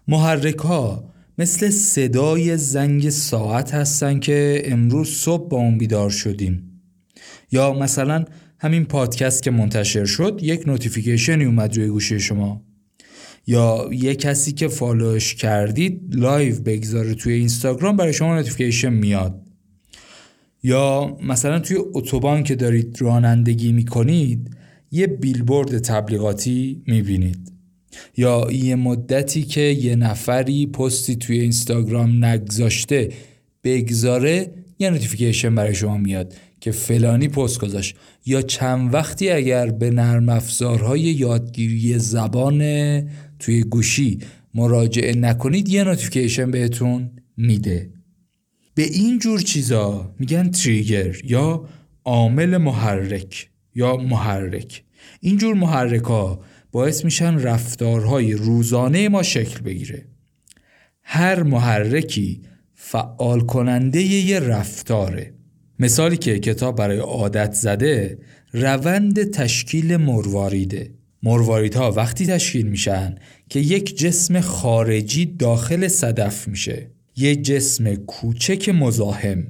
Speaker 1: محرک ها مثل صدای زنگ ساعت هستن که امروز صبح با اون بیدار شدیم. یا مثلا همین پادکست که منتشر شد یک notification ی اومد روی گوشی شما. یا یه کسی که follow ش کردید live بگذاره توی اینستاگرام برای شما notification میاد. یا مثلا توی اتوبان که دارید رانندگی می‌کنید یه بیلبورد تبلیغاتی می‌بینید. یا یه مدتی که یه نفری پستی توی اینستاگرام نگذاشته بگذاره یه notification برای شما میاد که فلانی پست گذاشت. یا چند وقتی اگر به نرم افزارهای یادگیری زبان توی گوشی مراجعه نکنید یه notification بهتون میده. به این جور چیزا میگن تریگر یا عامل محرک یا محرک. این جور محرک ها باعث میشن رفتارهای روزانه ما شکل بگیره. هر محرکی فعال کننده یه رفتاره. مثالی که کتاب برای عادت زده روند تشکیل مرواریده مرواریدها وقتی تشکیل میشن که یک جسم خارجی داخل صدف میشه. یه جسم کوچک مزاحم.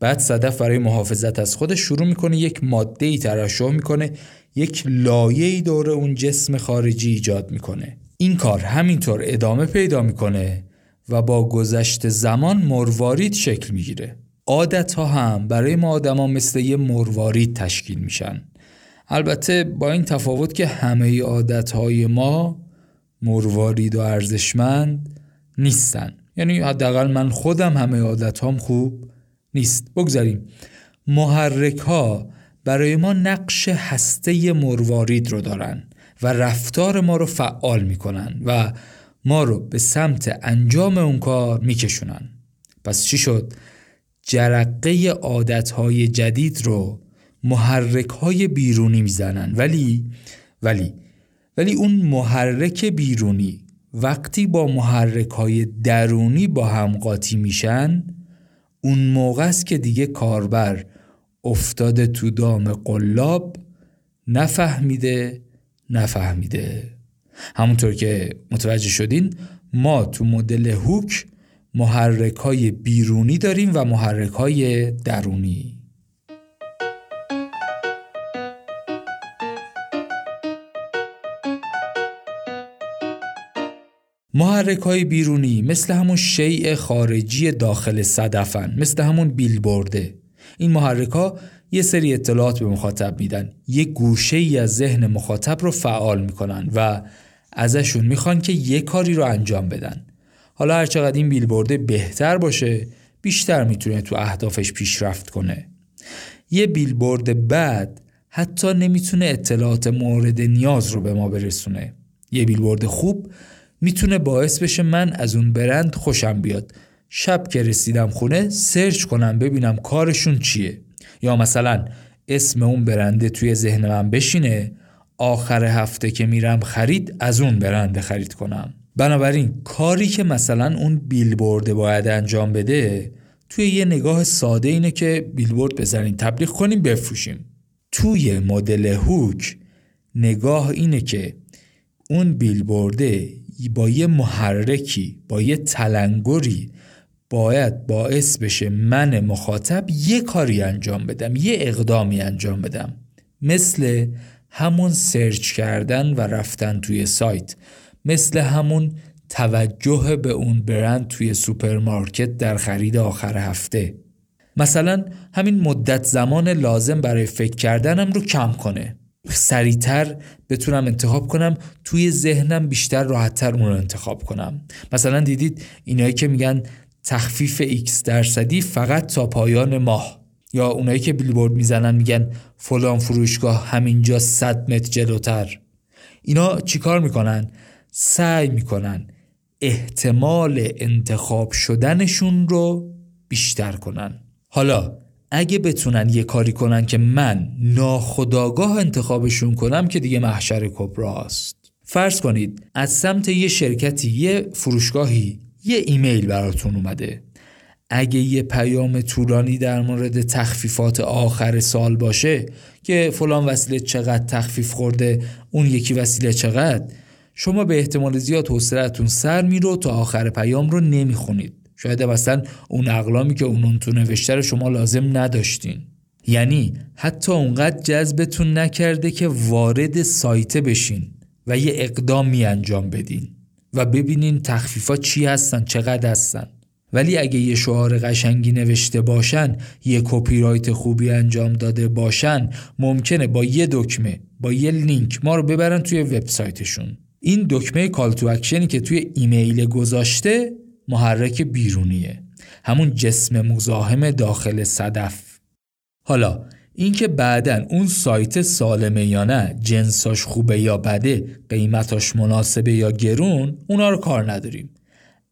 Speaker 1: بعد صدف برای محافظت از خودش شروع می‌کنه یک ماده ای ترشح می‌کنه یک لایه دور اون جسم خارجی ایجاد می‌کنه. این کار همینطور ادامه پیدا می‌کنه و با گذشت زمان مروارید شکل می‌گیره. عادت ها هم برای ما آدما مثل یه مروارید تشکیل میشن. البته با این تفاوت که همه عادت های ما مروارید و ارزشمند نیستن. یعنی حداقل من خودم همه عادت هام خوب نیست. بگذاریم. محرک ها برای ما نقش هسته مروارید رو دارن و رفتار ما رو فعال می‌کنن و ما رو به سمت انجام اون کار میکشونن پس چی شد؟ جرقه عادتهای جدید رو محرک های بیرونی می‌زنن ولی ولی ولی اون محرک بیرونی وقتی با محرک های درونی با هم قاطی میشن اون موقع است که دیگه کاربر افتاده تو دام قلاب نفهمیده نفهمیده. همونطور که متوجه شدین ما تو مدل هوک محرک های بیرونی داریم و محرک های درونی. محرک های بیرونی مثل همون شیء خارجی داخل صدفن مثل همون بیلبورده. این محرک ها یه سری اطلاعات به مخاطب میدن. یه گوشه ای از ذهن مخاطب رو فعال می‌کنن و ازشون می‌خوان که یه کاری رو انجام بدن. حالا هر چقدر این بیلبورده بهتر باشه بیشتر می‌تونه تو اهدافش پیشرفت کنه. یه بیلبورد بد حتی نمی‌تونه اطلاعات مورد نیاز رو به ما برسونه. یه بیلبورد خوب می‌تونه باعث بشه من از اون برند خوشم بیاد. شب که رسیدم خونه سرچ کنم ببینم کارشون چیه. یا مثلا اسم اون برنده توی ذهن من بشینه آخر هفته که میرم خرید از اون برنده خرید کنم. بنابراین کاری که مثلا اون بیلبورد باید انجام بده توی یه نگاه ساده اینه که بیلبورد بزنیم تبلیغ کنیم بفروشیم توی مدل هوک نگاه اینه که اون بیلبورده با یه محرکی با یه تلنگری باید باعث بشه من مخاطب یه کاری انجام بدم یه اقدامی انجام بدم. مثل همون search کردن و رفتن توی سایت. مثل همون توجه به اون برند توی سوپرمارکت در خرید آخر هفته. مثلا همین مدت زمان لازم برای فکر کردنم رو کم کنه. سریعتر بتونم انتخاب کنم توی ذهنم بیشتر راحتتر اون رو انتخاب کنم. مثلا دیدید اینایی که میگن تخفیف x درصدی فقط تا پایان ماه. یا اونایی که بیلبورد می‌زنن میگن فلان فروشگاه همینجا 100 متر جلوتر. اینا چیکار می‌کنن؟ سعی می‌کنن احتمال انتخاب شدنشون رو بیشتر کنن. حالا اگه بتونن یه کاری کنن که من ناخداگاه انتخابشون کنم که دیگه محشر کبراست. فرض کنید از سمت یه شرکتی یه فروشگاهی یه ایمیل براتون اومده. اگه یه پیام طولانی در مورد تخفیفات آخر سال باشه که فلان وسیله چقدر تخفیف خورده اون یکی وسیله چقدر شما به احتمال زیاد حوصلتون سر میرو تا آخر پیام رو نمی‌خونید. شاید مثلا اون اقلامی که اون تو نوشته رو شما لازم نداشتین. یعنی حتی اونقدر جذبتون نکرده که وارد سایته بشین و یه اقدامی انجام بدین. و ببینین تخفیفا چی هستن چقدر هستن. ولی اگه یه شعار قشنگی نوشته باشن یه copywrite خوبی انجام داده باشن ممکنه با یه دکمه با یه لینک ما رو ببرن توی وبسایتشون. این دکمه call to action ی که توی ایمیل گذاشته محرک بیرونیه. همون جسم مزاحم داخل صدف. حالا اینکه بعدا اون سایت سالمه یا نه جنساش خوبه یا بده قیمتاش مناسبه یا گرون اونا رو کار نداریم.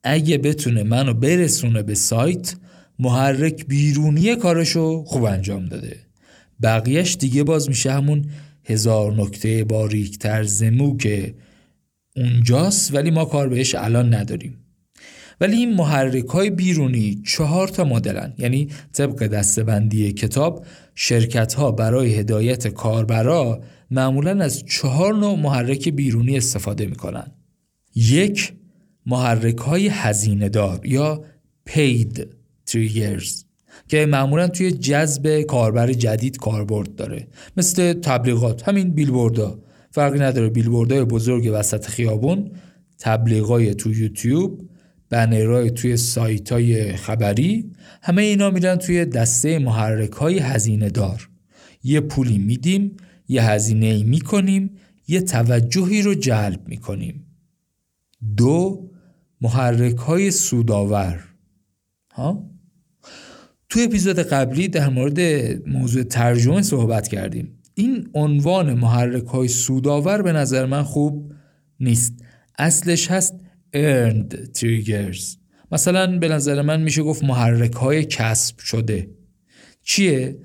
Speaker 1: اگه بتونه منو برسونه به سایت محرک بیرونی کارشو خوب انجام داده. بقیهش دیگه باز میشه همون هزار نکته باریکتر زمو که اونجاست ولی ما کار بهش الان نداریم. ولی این محرک های بیرونی چهار تا مدلن. یعنی طبق دستبندی کتاب شرکت ها برای هدایت کاربرا معمولا از چهار نوع محرک بیرونی استفاده می‌کنن. یک محرک های هزینه دار یا paid triggers که معمولا توی جذب کاربر جدید کاربرد داره. مثل تبلیغات. همین بیلبوردها. فرقی نداره. بیلبوردهای بزرگ وسط خیابون تبلیغای تو یوتیوب بنرهای توی سایت های خبری همه اینا میرن توی دسته محرک های هزینه دار. یه پولی میدیم یه هزینه می‌کنیم یه توجهی رو جلب می‌کنیم. دو محرک های سوداور ها؟ تو اپیزود قبلی در مورد موضوع ترجمه صحبت کردیم. این عنوان محرک های سوداور به نظر من خوب نیست. اصلش هست earned triggers مثلا به نظر من میشه گفت محرک های کسب شده. چیه؟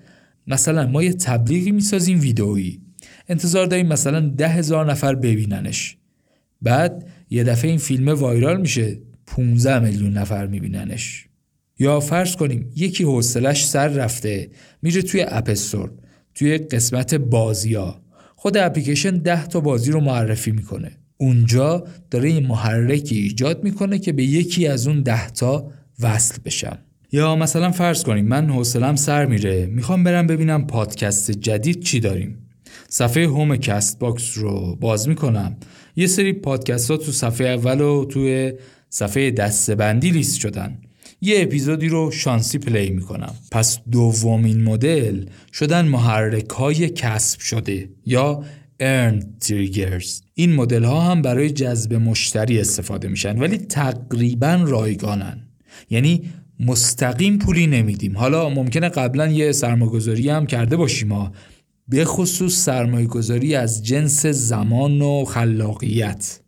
Speaker 1: مثلا ما یه تبلیغی می‌سازیم ویدئویی. انتظار داریم مثلا ده هزار نفر ببیننش. بعد یه دفعه این فیلم وایرال میشه 15 میلیون نفر میبیننش. یا فرض کنیم یکی حوصلش سر رفته میره توی اپستور توی قسمت بازی ها خود اپلیکیشن 10 تا بازی رو معرفی می‌کنه. اونجا داره این محرکی ایجاد می‌کنه که به یکی از اون ده تا وصل بشم. یا مثلا فرض کنیم من حوصلم سر میره. می‌خوام برم ببینم پادکست جدید چی داریم. صفحه home Castbox رو باز می‌کنم. یه سری پادکست ها تو صفحه اول و توی صفحه دسته‌بندی لیست شدن. یه اپیزودی رو شانسی play می‌کنم. پس دومین مدل شدن محرک های کسب شده یا earned triggers. این مدل ها هم برای جذب مشتری استفاده میشن ولی تقریبا رایگانن. یعنی مستقیم پولی نمیدیم. حالا ممکنه قبلا یه سرمایه‌گذاری هم کرده باشیم ما به خصوص سرمایه گذاری از جنس زمان و خلاقیت.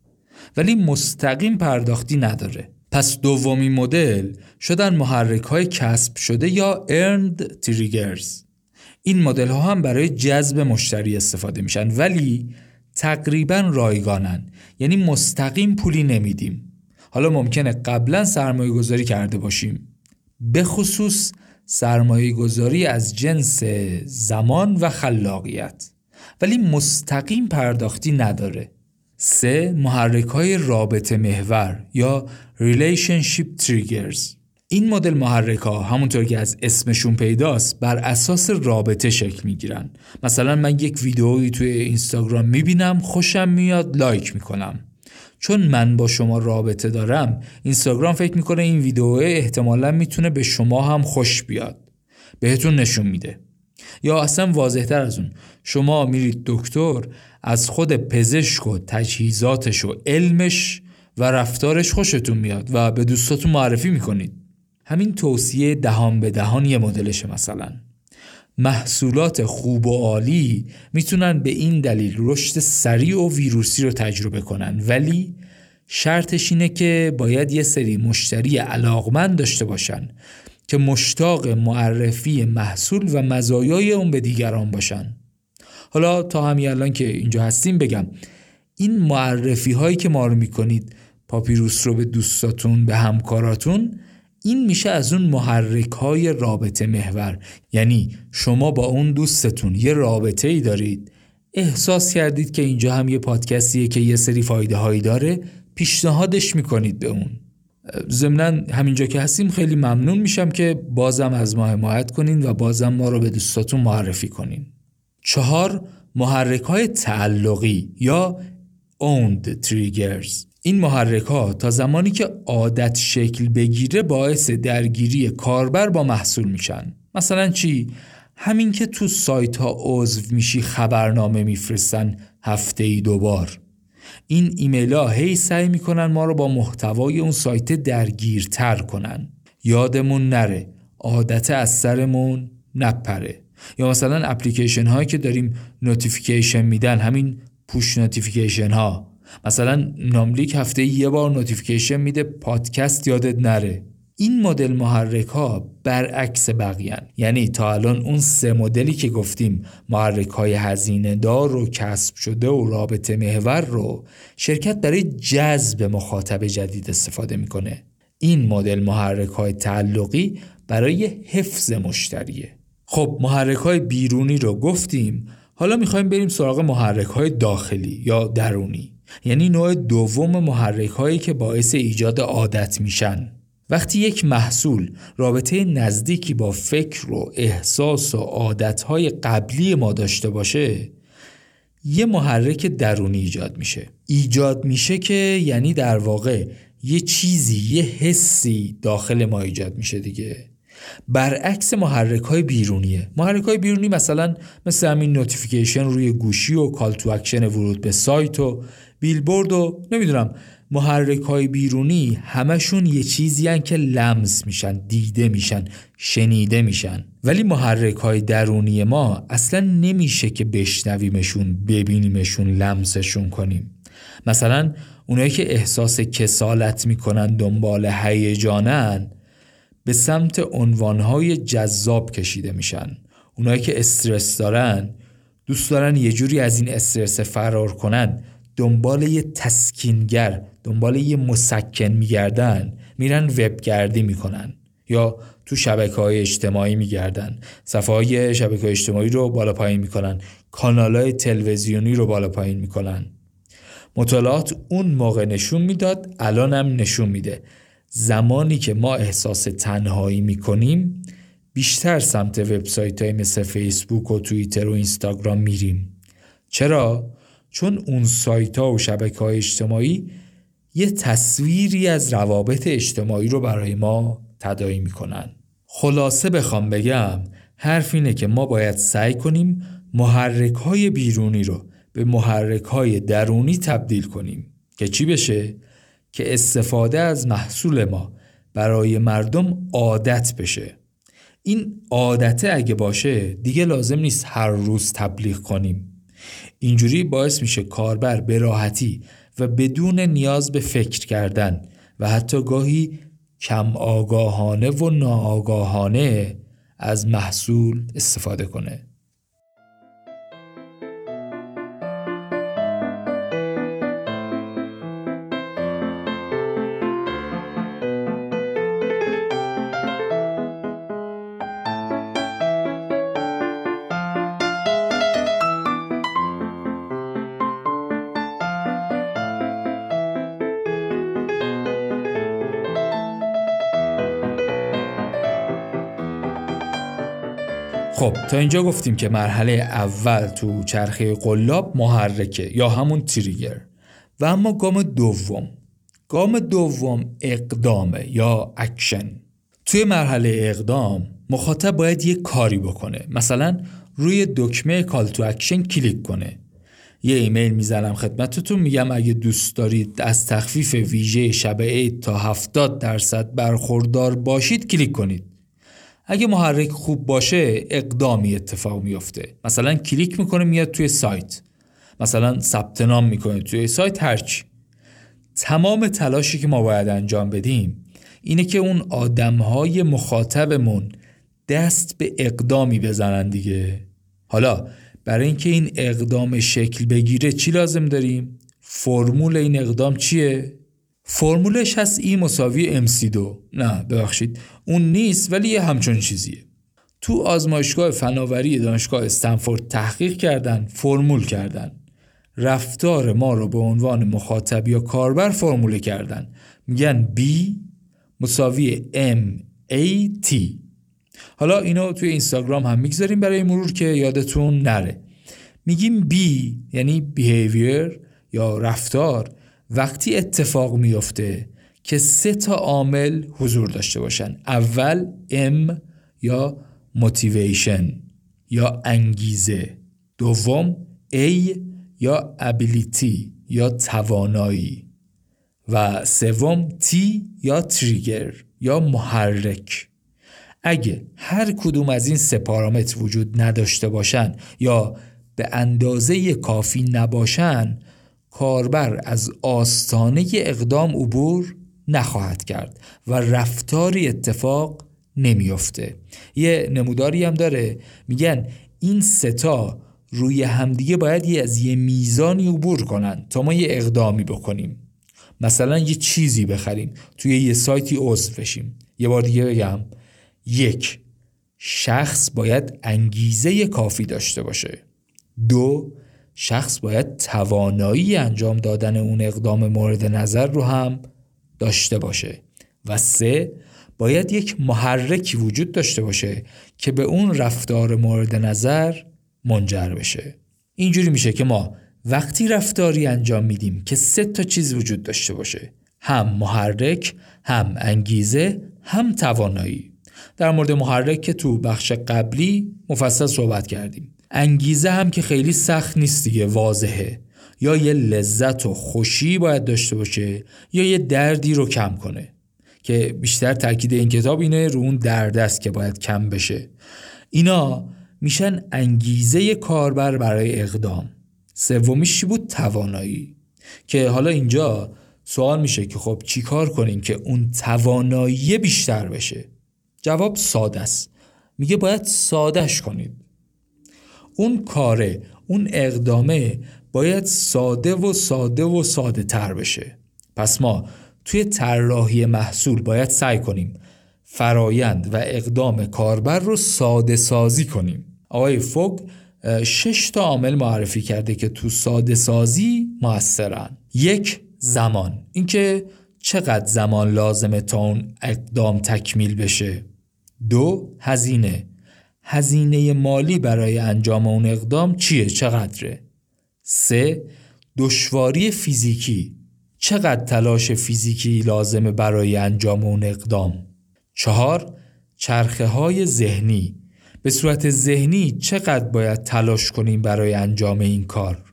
Speaker 1: ولی مستقیم پرداختی نداره. پس دومی مدل شدن محرک های کسب شده یا earned triggers. این مدل ها هم برای جذب مشتری استفاده میشن ولی تقریبا رایگانن. یعنی مستقیم پولی نمیدیم. حالا ممکنه قبلا سرمایه گذاری کرده باشیم. به خصوص سرمایه گذاری از جنس زمان و خلاقیت. ولی مستقیم پرداختی نداره. سه محرک های رابطه محور یا Relationship Triggers. این مدل محرک ها همونطور که از اسمشون پیداست بر اساس رابطه شکل می‌گیرن. مثلا من یک ویدئویی توی اینستاگرام می‌بینم خوشم میاد لایک می‌کنم. چون من با شما رابطه دارم اینستاگرام فکر می‌کنه این ویدیو احتمالا می‌تونه به شما هم خوش بیاد. بهتون نشون میده. یا اصلا واضحتر از اون شما میرید دکتر از خود پزشک و تجهیزاتش و علمش و رفتارش خوشتون میاد و به دوستاتون معرفی می‌کنید. همین توصیه دهان به دهان یه مدلشه مثلا. محصولات خوب و عالی می‌تونن به این دلیل رشد سریع و ویروسی رو تجربه کنن ولی شرطش اینه که باید یه سری مشتری علاقمند داشته باشن که مشتاق معرفی محصول و مزایای اون به دیگران باشن. حالا تا همین الان که اینجا هستیم بگم این معرفی هایی که ما رو می‌کنید پاپیروس رو به دوستاتون به همکاراتون این میشه از اون محرک های رابطه محور. یعنی شما با اون دوستتون یه رابطه ای دارید. احساس کردید که اینجا هم یه پادکستیه که یه سری فایده هایی داره پیشنهادش می‌کنید به اون. ضمنا همینجا که هستیم خیلی ممنون میشم که بازم از ما حمایت کنین و بازم ما رو به دوستاتون معرفی کنین. چهار محرک های تعلقی یا owned triggers. این محرک ها تا زمانی که عادت شکل بگیره باعث درگیری کاربر با محصول میشن. مثلا چی؟ همین که تو سایت ها عضو میشی خبرنامه میفرستن هفته ای دوبار این ایمیل ها هی سعی می‌کنن ما رو با محتوای اون سایت درگیرتر کنن. یادمون نره عادت از سرمون نپره. یا مثلا اپلیکیشن هایی که داریم notification میدن همین push notification ها مثلا ناملیک هفته یه بار notification میده پادکست یادت نره. این مدل محرک ها برعکس بقیان یعنی تا الان اون سه مدلی که گفتیم محرک های هزینه دار و کسب شده و رابطه محور رو شرکت برای جذب مخاطب جدید استفاده می‌کنه. این مدل محرک های تعلقی برای حفظ مشتریه. خب محرک های بیرونی رو گفتیم. حالا می‌خوایم بریم سراغ محرک های داخلی یا درونی. یعنی نوع دوم محرک هایی که باعث ایجاد عادت میشن. وقتی یک محصول رابطه نزدیکی با فکر و احساس و عادتهای قبلی ما داشته باشه یه محرک درونی ایجاد میشه. ایجاد میشه که یعنی در واقع یه چیزی یه حسی داخل ما ایجاد میشه دیگه. برعکس محرک های بیرونیه. محرک های بیرونی مثلا مثل همین notification روی گوشی و call to action ورود به سایت و بیلبورد و نمی‌دونم محرک های بیرونی همشون یه چیزی هن که لمس میشن دیده میشن شنیده میشن. ولی محرک های درونی ما اصلا نمیشه که بشنویمشون ببینیمشون لمسشون کنیم. مثلا اونایی که احساس کسالت می‌کنن دنبال هیجانن به سمت عنوانهای جذاب کشیده میشن. اونایی که استرس دارن دوست دارن یه جوری از این استرس فرار کنن. دنبال یه تسکینگر دنبال یه مسکن میگردن میرن وبگردی می‌کنن یا تو شبکه های اجتماعی میگردن. صفحه های شبکه اجتماعی رو بالا پایین می‌کنن. کانال های تلویزیونی رو بالا پایین می‌کنن. مطالعات اون موقع نشون می‌داد الان هم نشون میده. زمانی که ما احساس تنهایی می‌کنیم بیشتر سمت وبسایت های مثل فیسبوک و توییتر و اینستاگرام میریم. چرا؟ چون اون سایت ها و شبکه های اجتماعی یه تصویری از روابط اجتماعی رو برای ما تدایی می‌کنن. خلاصه بخوام بگم حرف اینه که ما باید سعی کنیم محرک های بیرونی رو به محرک های درونی تبدیل کنیم که چی بشه؟ که استفاده از محصول ما برای مردم عادت بشه. این عادته اگه باشه دیگه لازم نیست هر روز تبلیغ کنیم. اینجوری باعث میشه کاربر به راحتی و بدون نیاز به فکر کردن و حتی گاهی کم آگاهانه و ناآگاهانه از محصول استفاده کنه. خب تا اینجا گفتیم که مرحله اول تو چرخه قلاب محرکه یا همون trigger. و اما گام دوم. گام دوم اقدامه یا اکشن. توی مرحله اقدام مخاطب باید یک کاری بکنه. مثلا روی دکمه call to action کلیک کنه. یه ایمیل می‌زنم خدمتتون میگم اگه دوست دارید از تخفیف ویژه شب عید تا 70 درصد برخوردار باشید کلیک کنید. اگه محرک خوب باشه اقدامی اتفاق میفته مثلا کلیک می‌کنه میاد توی سایت مثلا ثبت نام می‌کنه توی سایت هرچی تمام تلاشی که ما باید انجام بدیم اینه که اون آدمهای مخاطبمون دست به اقدامی بزنن دیگه حالا برای اینکه این اقدام شکل بگیره چی لازم داریم؟ فرمول این اقدام چیه؟ فرمولش هست ای مساوی MC2 نه ببخشید اون نیست ولی یه همچون چیزیه. تو آزمایشگاه فناوری دانشگاه استنفورد تحقیق کردن فرمول کردن. رفتار ما رو به عنوان مخاطب یا کاربر فرموله کردن. میگن B مساوی M A T. حالا اینو توی اینستاگرام هم می‌گذاریم برای مرور که یادتون نره. میگیم B یعنی behavior یا رفتار. وقتی اتفاق میفته که سه تا عامل حضور داشته باشن. اول M یا motivation یا انگیزه. دوم A یا ابیلیتی یا توانایی. و سوم تی یا تریگر یا محرک. اگه هر کدوم از این سه پارامتر وجود نداشته باشن یا به اندازه کافی نباشن کاربر از آستانه اقدام عبور نخواهد کرد و رفتاری اتفاق نمیافته. یه نموداری هم داره. میگن این ستا روی همدیگه باید یه از یه میزانی عبور کنن تا ما یه اقدامی بکنیم. مثلا یه چیزی بخریم. توی یه سایتی عضو بشیم. یه بار دیگه بگم. یک شخص باید انگیزه کافی داشته باشه. دو شخص باید توانایی انجام دادن اون اقدام مورد نظر رو هم داشته باشه. و سه باید یک محرکی وجود داشته باشه که به اون رفتار مورد نظر منجر بشه. اینجوری میشه که ما وقتی رفتاری انجام میدیم که سه تا چیز وجود داشته باشه. هم محرک هم انگیزه هم توانایی. در مورد محرک که تو بخش قبلی مفصل صحبت کردیم. انگیزه هم که خیلی سخت نیست دیگه واضحه. یا یه لذت و خوشی باید داشته باشه یا یه دردی رو کم کنه. که بیشتر تاکید این کتاب اینه رو اون درد است که باید کم بشه. اینا میشن انگیزه کاربر برای اقدام. سومیش بود؟ توانایی. که حالا اینجا سوال میشه که خب چیکار کنیم که اون توانایی بیشتر بشه؟ جواب ساده است. میگه باید سادهش کنید. اون کاره اون اقدامه باید ساده و ساده و ساده تر بشه. پس ما توی طراحی محصول باید سعی کنیم فرایند و اقدام کاربر رو ساده سازی کنیم. آقای فوگ شش تا عامل معرفی کرده که تو ساده سازی موثرن. یک زمان. اینکه چقدر زمان لازمه تا اون اقدام تکمیل بشه. دو هزینه. هزینه مالی برای انجام اون اقدام چیه؟ چقدره؟ سه دشواری فیزیکی. چقدر تلاش فیزیکی لازمه برای انجام اون اقدام؟ چهار چرخه های ذهنی. به صورت ذهنی چقدر باید تلاش کنیم برای انجام این کار؟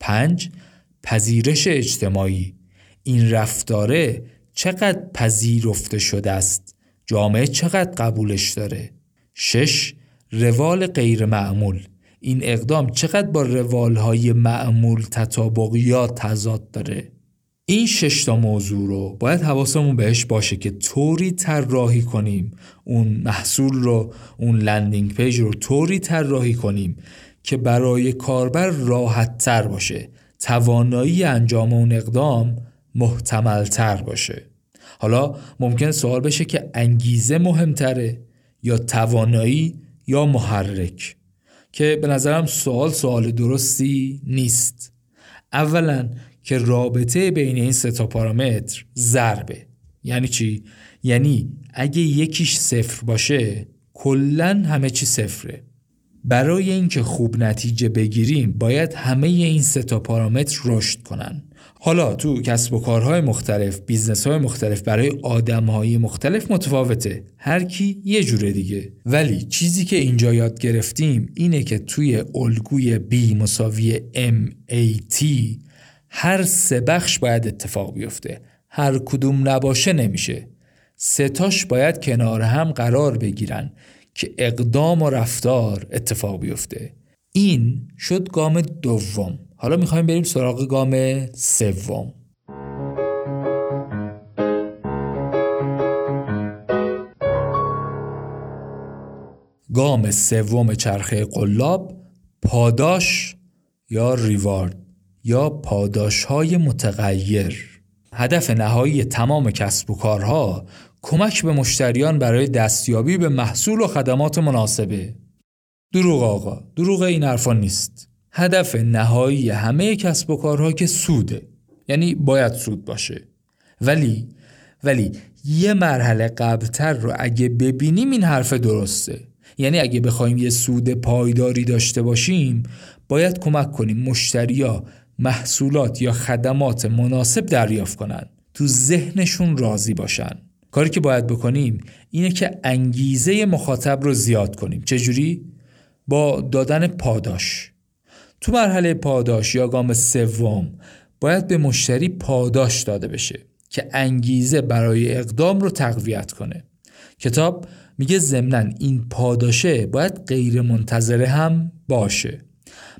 Speaker 1: پنج پذیرش اجتماعی. این رفتاره چقدر پذیرفته شده است؟ جامعه چقدر قبولش داره؟ شش روال غیر معمول این اقدام چقدر با روالهای معمول تطابق یا تضاد داره؟ این ششتا موضوع رو باید حواسمون بهش باشه که طوری طراحی کنیم اون محصول رو اون landing page رو طوری طراحی کنیم که برای کاربر راحت تر باشه توانایی انجام اون اقدام محتمل تر باشه. حالا ممکن سوال بشه که انگیزه مهمتره. یا توانایی یا محرک که به نظرم سوال سوال درستی نیست. اولا که رابطه بین این سه تا پارامتر ضربه. یعنی چی؟ یعنی اگه یکیش صفر باشه کلا همه چی صفره. برای اینکه خوب نتیجه بگیریم باید همه این سه تا پارامتر رشد کنن. حالا تو کسب و کارهای مختلف business های مختلف برای آدم های مختلف متفاوته. هر کی یه جوره دیگه. ولی چیزی که اینجا یاد گرفتیم اینه که توی الگوی B مساوی MAT هر سه بخش باید اتفاق بیفته. هر کدوم نباشه نمیشه. ستاش باید کنار هم قرار بگیرن که اقدام و رفتار اتفاق بیفته. این شد گام دوم. حالا می‌خوایم بریم سراغ گام سوم. گام سوم چرخه قلاب پاداش یا ریوارد یا پاداش های متغیر. هدف نهایی تمام کسب و کارها کمک به مشتریان برای دستیابی به محصول و خدمات مناسبه. دروغ آقا دروغ این حرفا نیست. هدف نهایی همه کسب و کارها که سوده. یعنی باید سود باشه. ولی ولی یه مرحله قبلتر رو اگه ببینیم این حرف درسته. یعنی اگه بخوایم یه سود پایداری داشته باشیم باید کمک کنیم مشتریا محصولات یا خدمات مناسب دریافت کنن. تو ذهنشون راضی باشن. کاری که باید بکنیم اینه که انگیزه مخاطب رو زیاد کنیم. چجوری؟ با دادن پاداش. تو مرحله پاداش یا گام سوم باید به مشتری پاداش داده بشه که انگیزه برای اقدام رو تقویت کنه. کتاب میگه ضمنا این پاداشه باید غیر منتظره هم باشه.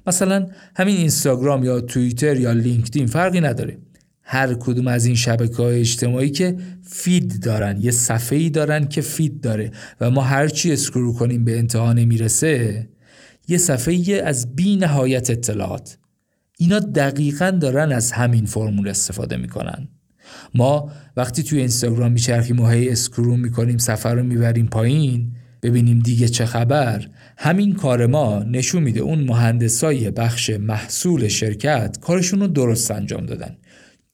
Speaker 1: مثلا همین اینستاگرام یا توییتر یا لینکدین فرقی نداره. هر کدوم از این شبکه های اجتماعی که feed دارن یه صفحه ای دارن که feed داره و ما هرچی scroll کنیم به انتها نمی‌رسه یه صفحه از بی نهایت اطلاعات. اینا دقیقا دارن از همین فرمول استفاده می‌کنن. ما وقتی توی اینستاگرام میچرخیم و هی اسکرو می‌کنیم سفر رو می‌بریم پایین ببینیم دیگه چه خبر همین کار ما نشون میده اون مهندسای بخش محصول شرکت کارشون رو درست انجام دادن.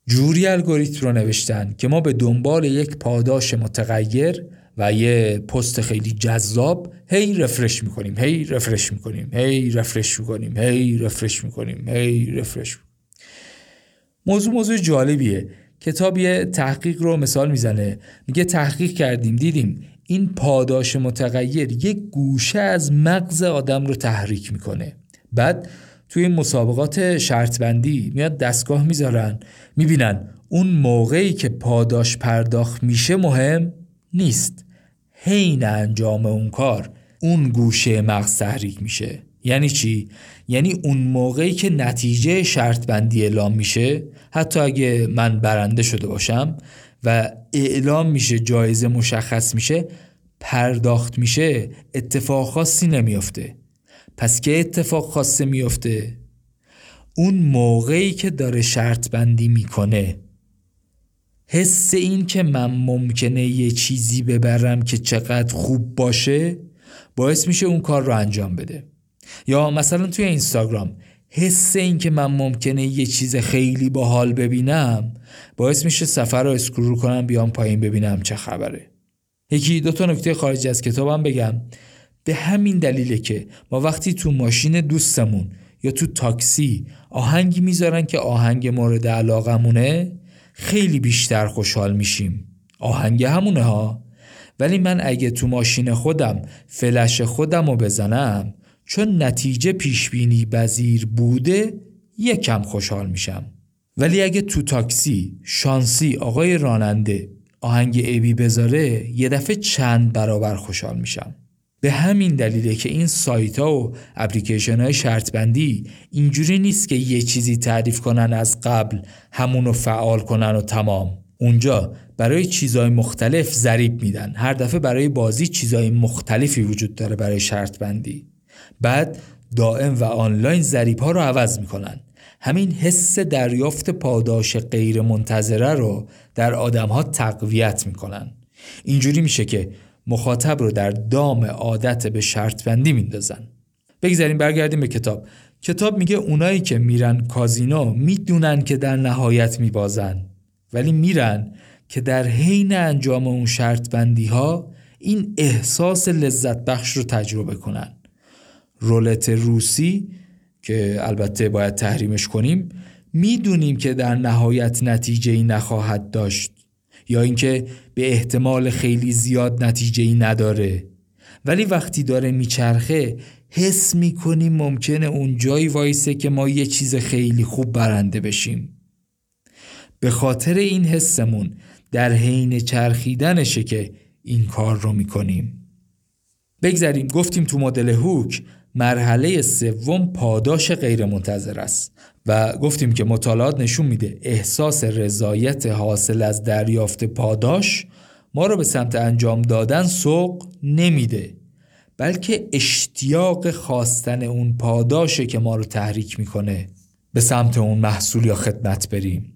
Speaker 1: جوری الگوریتم رو نوشتن که ما به دنبال یک پاداش متغیر و یه پست خیلی جذاب هی رفرش می‌کنیم هی رفرش می‌کنیم هی رفرش می‌کنیم هی رفرش می‌کنیم هی رفرش موضوع موضوع جالبیه. کتاب یه تحقیق رو مثال می‌زنه. میگه تحقیق کردیم دیدیم این پاداش متغیر یک گوشه از مغز آدم رو تحریک می‌کنه. بعد توی مسابقات شرطبندی میاد دستگاه می‌ذارن می‌بینن اون موقعی که پاداش پرداخت میشه مهم نیست. حین انجام اون کار اون گوشه مغز تحریک میشه. یعنی چی؟ یعنی اون موقعی که نتیجه شرط بندی اعلام میشه حتی اگه من برنده شده باشم و اعلام میشه جایزه مشخص میشه پرداخت میشه اتفاق خاصی نمیافته. پس که اتفاق خاصی میافته؟ اون موقعی که داره شرط بندی می‌کنه. حس این که من ممکنه یه چیزی ببرم که چقدر خوب باشه باعث میشه اون کار رو انجام بده. یا مثلا توی اینستاگرام حس این که من ممکنه یه چیز خیلی باحال ببینم باعث میشه سفر رو اسکرول کنم بیام پایین ببینم چه خبره. یکی دو تا نکته خارج از کتابم بگم. به همین دلیله که ما وقتی تو ماشین دوستمون یا تو تاکسی آهنگی می‌ذارن که آهنگ مورد علاقمونه خیلی بیشتر خوشحال میشیم. آهنگ همونه ها. ولی من اگه تو ماشین خودم فلش خودم رو بزنم چون نتیجه پیشبینی بزیر بوده یکم خوشحال میشم. ولی اگه تو تاکسی شانسی آقای راننده آهنگ ایبی بذاره یه دفعه چند برابر خوشحال میشم. به همین دلیله که این سایت ها و اپلیکیشن های شرط بندی اینجوری نیست که یه چیزی تعریف کنن از قبل همونو فعال کنن و تمام. اونجا برای چیزهای مختلف ضریب میدن. هر دفعه برای بازی چیزهای مختلفی وجود داره برای شرط بندی بعد دائم و آنلاین ضریب ها رو عوض می‌کنن. همین حس دریافت پاداش غیر منتظره رو در آدم ها تقویت می‌کنن. اینجوری میشه که مخاطب رو در دام عادت به شرط بندی میندازن. بگذاریم برگردیم به کتاب. کتاب میگه اونایی که میرن کازینو می‌دونن که در نهایت میبازن. ولی میرن که در حین انجام اون شرط بندی ها این احساس لذت بخش رو تجربه کنن. رولت روسی که البته باید تحریمش کنیم می‌دونیم که در نهایت نتیجه ای نخواهد داشت. یا اینکه به احتمال خیلی زیاد نتیجه ای نداره. ولی وقتی داره میچرخه حس می‌کنیم ممکنه اون جایی وایسه که ما یه چیز خیلی خوب برنده بشیم. به خاطر این حسمون در حین چرخیدنشه که این کار رو می‌کنیم. بگذاریم گفتیم تو مدل هوک مرحله سوم پاداش غیرمنتظر است. و گفتیم که مطالعات نشون میده احساس رضایت حاصل از دریافت پاداش ما رو به سمت انجام دادن سوق نمیده بلکه اشتیاق خواستن اون پاداشه که ما رو تحریک می‌کنه. به سمت اون محصول یا خدمت بریم.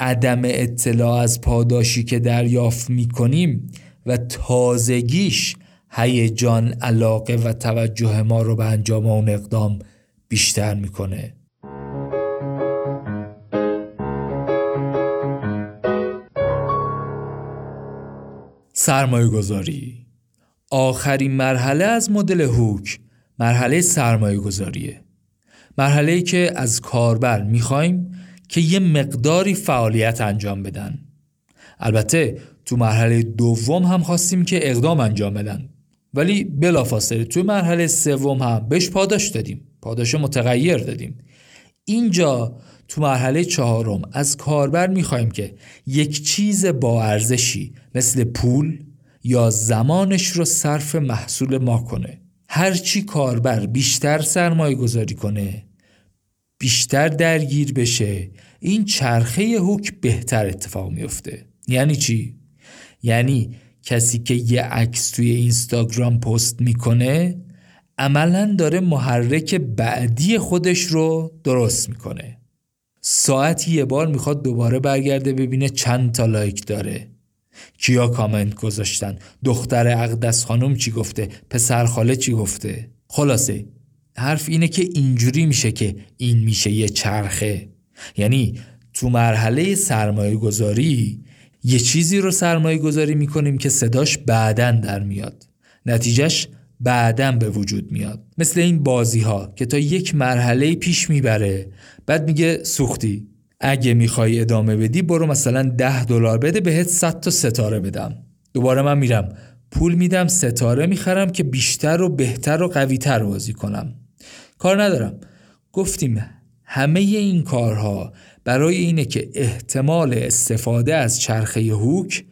Speaker 1: عدم اطلاع از پاداشی که دریافت می‌کنیم و تازگیش هیجان علاقه و توجه ما رو به انجام اون اقدام بیشتر می‌کنه. سرمایه گذاری آخرین مرحله از مدل هوک مرحله سرمایه گذاریه مرحله که از کاربر می‌خوایم که یه مقداری فعالیت انجام بدن. البته تو مرحله دوم هم خواستیم که اقدام انجام بدن. ولی بلافاصله تو مرحله سوم هم بهش پاداش دادیم. پاداش متغیر دادیم. اینجا تو مرحله چهارم از کاربر می‌خوایم که یک چیز با ارزشی مثل پول یا زمانش رو صرف محصول ما کنه. هرچی کاربر بیشتر سرمایه گذاری کنه بیشتر درگیر بشه این چرخه هوک بهتر اتفاق میفته یعنی چی؟ یعنی کسی که یه عکس توی اینستاگرام پست می‌کنه عملا داره محرک بعدی خودش رو درست می‌کنه. ساعتی یه بار می‌خواد دوباره برگرده ببینه چند تا لایک داره. کیا کامنت گذاشتن؟ دختر اقدس خانم چی گفته؟ پسر خاله چی گفته؟ خلاصه حرف اینه که اینجوری میشه که این میشه یه چرخه. یعنی تو مرحله سرمایه گذاری یه چیزی رو سرمایه گذاری می‌کنیم که صداش بعدن در میاد. نتیجهش بعدن به وجود میاد. مثل این بازی ها که تا یک مرحله پیش می‌بره بعد میگه سوختی اگه می‌خوای ادامه بدی برو مثلا ده دلار بده بهت 100 تا ستاره بدم. دوباره من میرم. پول میدم ستاره می‌خرم که بیشتر و بهتر و قویتر بازی کنم. کار ندارم. گفتیم همه این کارها برای اینه که احتمال استفاده از چرخه هوک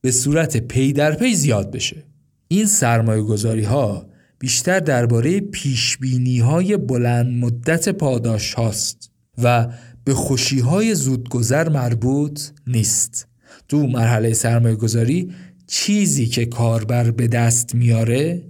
Speaker 1: به صورت پی در پی زیاد بشه. این سرمایه گذاری ها بیشتر درباره پیش های بلند مدت پاداش هاست و به خوشی های زودگذر مربوط نیست. تو مرحله سرمایه گذاری چیزی که کاربر به دست میاره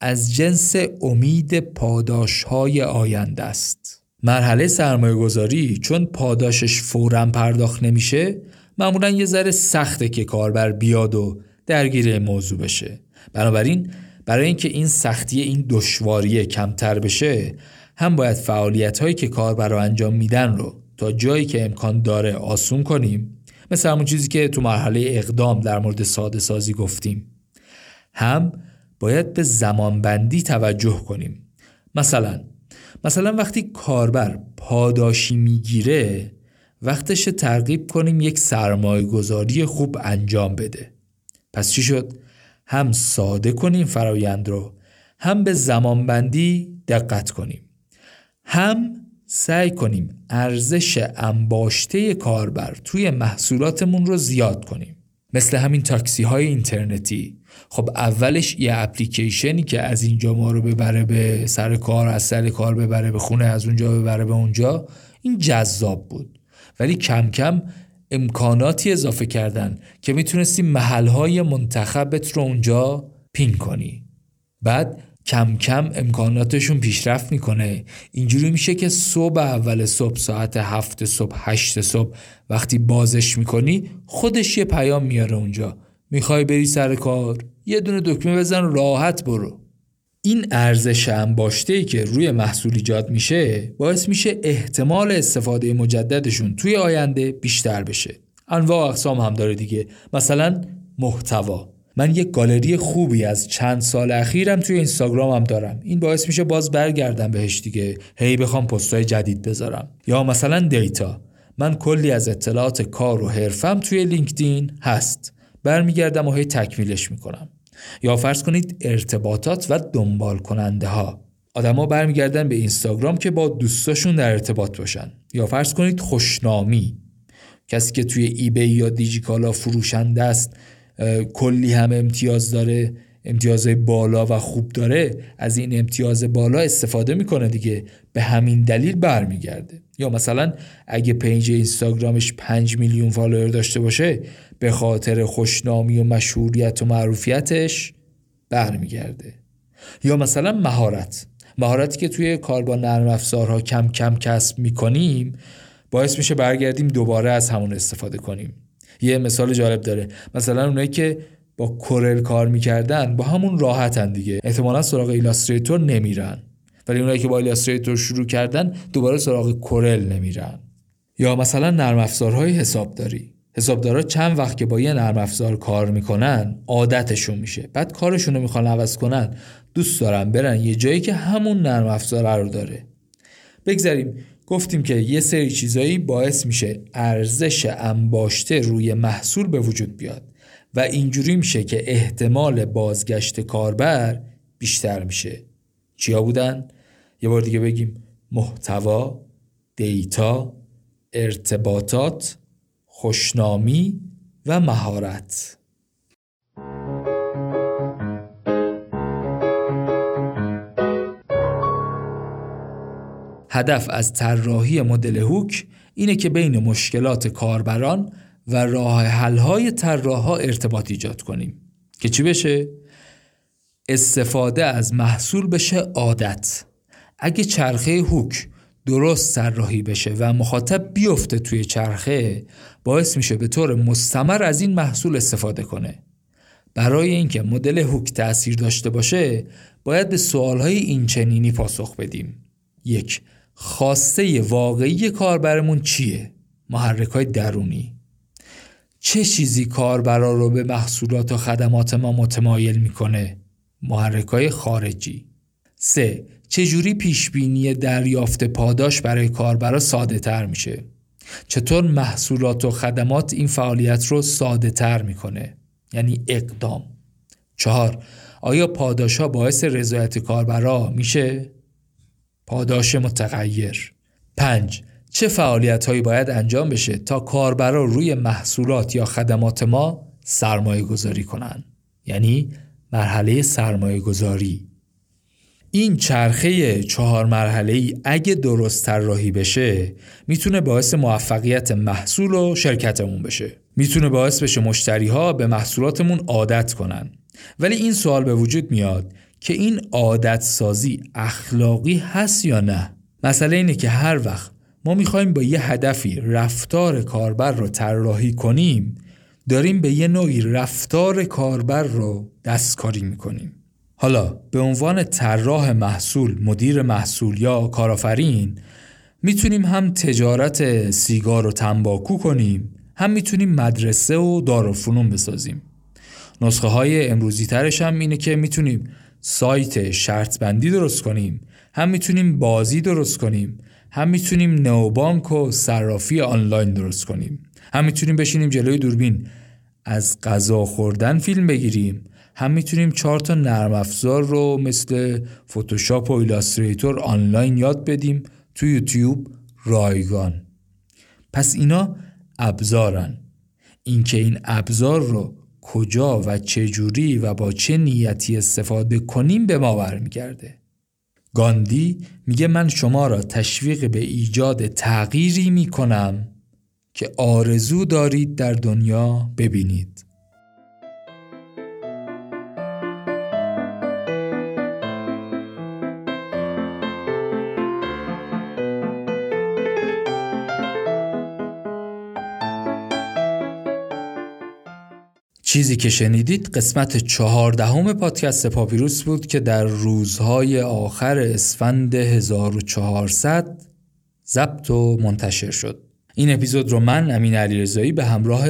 Speaker 1: از جنس امید پاداش های آینده است. مرحله سرمایه گذاری چون پاداشش فورا پرداخت نمیشه معمولا یه ذره سخته که کاربر بیاد و درگیر موضوع بشه. بنابراین برای اینکه این سختی این دشواری کمتر بشه هم باید فعالیت هایی که کاربر رو انجام میدن رو تا جایی که امکان داره آسون کنیم. مثل همون چیزی که تو مرحله اقدام در مورد ساده سازی گفتیم. هم باید به زمانبندی توجه کنیم. مثلا مثلا وقتی کاربر پاداشی می‌گیره وقتش ترغیب کنیم یک سرمایه گذاری خوب انجام بده. پس چی شد؟ هم ساده کنیم فرایند رو هم به زمانبندی دقت کنیم. هم سعی کنیم ارزش انباشته کاربر توی محصولاتمون رو زیاد کنیم. مثل همین تاکسی های اینترنتی. خب اولش یه اپلیکیشنی که از اینجا ما رو ببره به سر کار از سر کار ببره به خونه از اونجا ببره به اونجا. این جذاب بود. ولی کم کم امکاناتی اضافه کردن که می‌تونستی محلهای منتخبت رو اونجا پین کنی. بعد کم کم امکاناتشون پیشرفت می‌کنه. اینجوری میشه که صبح اول صبح ساعت هفت صبح هشت صبح وقتی بازش می‌کنی خودش یه پیام میاره اونجا. می‌خوای بری سر کار؟ یه دونه دکمه بزن راحت برو. این ارزش انباشته ای که روی محصول ایجاد میشه باعث میشه احتمال استفاده مجددشون توی آینده بیشتر بشه. انواع اقسام هم داره دیگه. مثلا محتوا. من یک گالری خوبی از چند سال اخیرم توی اینستاگرامم دارم. این باعث میشه باز برگردم بهش دیگه. هی بخوام پستای جدید بذارم. یا مثلا دیتا. من کلی از اطلاعات کار و حرفم توی لینکدین هست. برمیگردم و هی تکمیلش می‌کنم. یا فرض کنید ارتباطات و دنبال کننده ها آدما برمیگردن به اینستاگرام که با دوستاشون در ارتباط باشن. یا فرض کنید خوشنامی. کسی که توی ایبی یا دیجیکالا فروشنده است کلی هم امتیاز داره امتیاز بالا و خوب داره از این امتیاز بالا استفاده می‌کنه دیگه. به همین دلیل برمیگرده. یا مثلا اگه page اینستاگرامش 5 میلیون follower داشته باشه به خاطر خوشنامی و مشهوریت و معروفیتش برمیگرده. یا مثلا مهارت. مهارتی که توی کار با نرم افزارها کم کم کسب می‌کنیم باعث میشه برگردیم دوباره از همون استفاده کنیم. یه مثال جالب داره. مثلا اونایی که با Corel کار می‌کردن با همون راحتن دیگه. احتمالا سراغ Illustrator نمیرن. ولی اونایی که با Illustrator شروع کردن دوباره سراغ Corel نمیرن. یا مثلا نرم افزارهای حسابداری. حسابدارا چند وقت که با یه نرم افزار کار می‌کنن عادتشون میشه. بعد کارشون رو می‌خوان عوض کنن دوست دارن برن یه جایی که همون نرم افزار رو داره. بگذاریم گفتیم که یه سری چیزایی باعث میشه ارزش انباشته روی محصول به وجود بیاد و اینجوری میشه که احتمال بازگشت کاربر بیشتر میشه. چیا بودن؟ یه بار دیگه بگیم محتوا، دیتا، ارتباطات، خوشنامی و مهارت. هدف از طراحی مدل هوک اینه که بین مشکلات کاربران و راه حل‌های طراحا ارتباط ایجاد کنیم. که چی بشه؟ استفاده از محصول بشه عادت. اگه چرخه هوک درست طراحی بشه و مخاطب بیفته توی چرخه باعث میشه به طور مستمر از این محصول استفاده کنه برای اینکه مدل هوک تاثیر داشته باشه باید به سوالهای اینچنینی پاسخ بدیم یک خواسته واقعی کاربرمون چیه؟ محرک های درونی چه چیزی کاربرا رو به محصولات و خدمات ما متمایل می‌کنه؟ محرک های خارجی 3. چجوری پیشبینی دریافت پاداش برای کاربرا ساده تر میشه؟ چطور محصولات و خدمات این فعالیت رو ساده تر می‌کنه؟ یعنی اقدام چهار آیا پاداش ها باعث رضایت کاربرا میشه؟ پاداش متغیر 5. چه فعالیت هایی باید انجام بشه تا کاربرا روی محصولات یا خدمات ما سرمایه گذاری کنن یعنی مرحله سرمایه گذاری این چرخه چهار مرحله ای اگه درست طراحی بشه می‌تونه باعث موفقیت محصول و شرکتمون بشه. می‌تونه باعث بشه مشتری ها به محصولاتمون عادت کنن. ولی این سوال به وجود میاد که این عادت سازی اخلاقی هست یا نه؟ مسئله اینه که هر وقت ما می‌خوایم با یه هدفی رفتار کاربر رو طراحی کنیم داریم به یه نوعی رفتار کاربر رو دستکاری می‌کنیم. حالا به عنوان طراح محصول مدیر محصول یا کارآفرین می‌تونیم هم تجارت سیگار و تنباکو کنیم هم می‌تونیم مدرسه و دارالفنون بسازیم. نسخه های امروزی ترش هم اینه که می‌تونیم سایت شرط بندی درست کنیم هم می‌تونیم بازی درست کنیم هم می‌تونیم نوبانک و صرافی آنلاین درست کنیم. هم می‌تونیم بشینیم جلوی دوربین از غذا خوردن فیلم بگیریم. هم می‌تونیم چهار تا نرم افزار رو مثل فتوشاپ و Illustrator آنلاین یاد بدیم تو یوتیوب رایگان. پس اینا ابزارن. اینکه این ابزار رو کجا و چه جوری و با چه نیتی استفاده کنیم به ما برمیگرده. گاندی میگه من شما را تشویق به ایجاد تغییری می‌کنم که آرزو دارید در دنیا ببینید. چیزی که شنیدید قسمت چهاردهم پادکست پاپیروس بود که در روزهای آخر اسفند 1400 ضبط و منتشر شد. این اپیزود رو من امین علیرضایی به همراه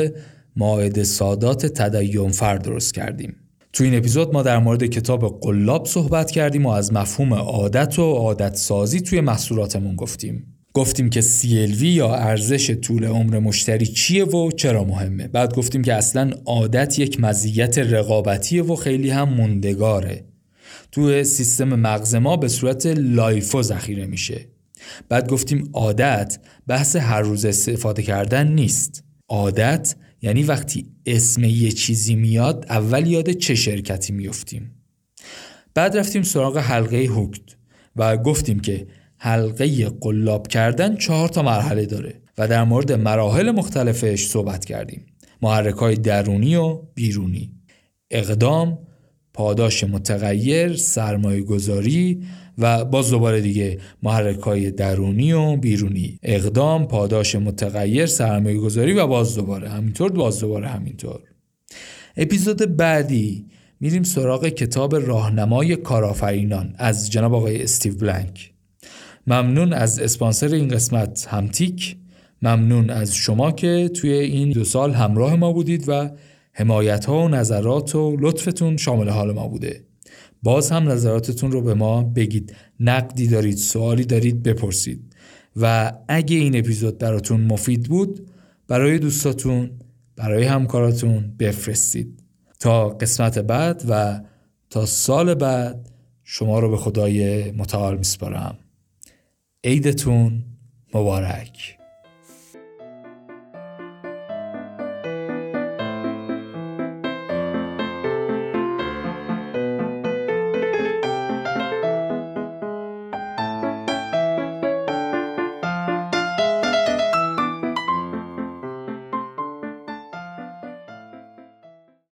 Speaker 1: ماعد سادات تدین فرد درست کردیم. تو این اپیزود ما در مورد کتاب قلاب صحبت کردیم و از مفهوم عادت و عادت سازی توی محصولاتمون گفتیم. گفتیم که CLV یا ارزش طول عمر مشتری چیه و چرا مهمه. بعد گفتیم که اصلا عادت یک مزیت رقابتیه و خیلی هم موندگاره. تو سیستم مغز ما به صورت لایفو ذخیره میشه. بعد گفتیم عادت بحث هر روز استفاده کردن نیست. عادت یعنی وقتی اسم یه چیزی میاد اول یاد چه شرکتی میفتیم. بعد رفتیم سراغ حلقه هوکت و گفتیم که حلقه قلاب کردن چهار تا مرحله داره و در مورد مراحل مختلفش صحبت کردیم. محرک های درونی و بیرونی. اقدام پاداش متغیر سرمایه گذاری و باز دوباره دیگه محرک های درونی و بیرونی. اقدام پاداش متغیر سرمایه گذاری و باز دوباره. همینطور باز دوباره همینطور. اپیزود بعدی. میریم سراغ کتاب راهنمای کارآفرینان از جناب آقای استیو بلنک. ممنون از اسپانسر این قسمت همتیک. ممنون از شما که توی این دو سال همراه ما بودید و حمایت ها و نظرات و لطفتون شامل حال ما بوده. باز هم نظراتتون رو به ما بگید. نقدی دارید سوالی دارید بپرسید. و اگه این اپیزود براتون مفید بود برای دوستاتون برای همکاراتون بفرستید. تا قسمت بعد و تا سال بعد شما رو به خدای متعال میسپارم. عیدتون مبارک.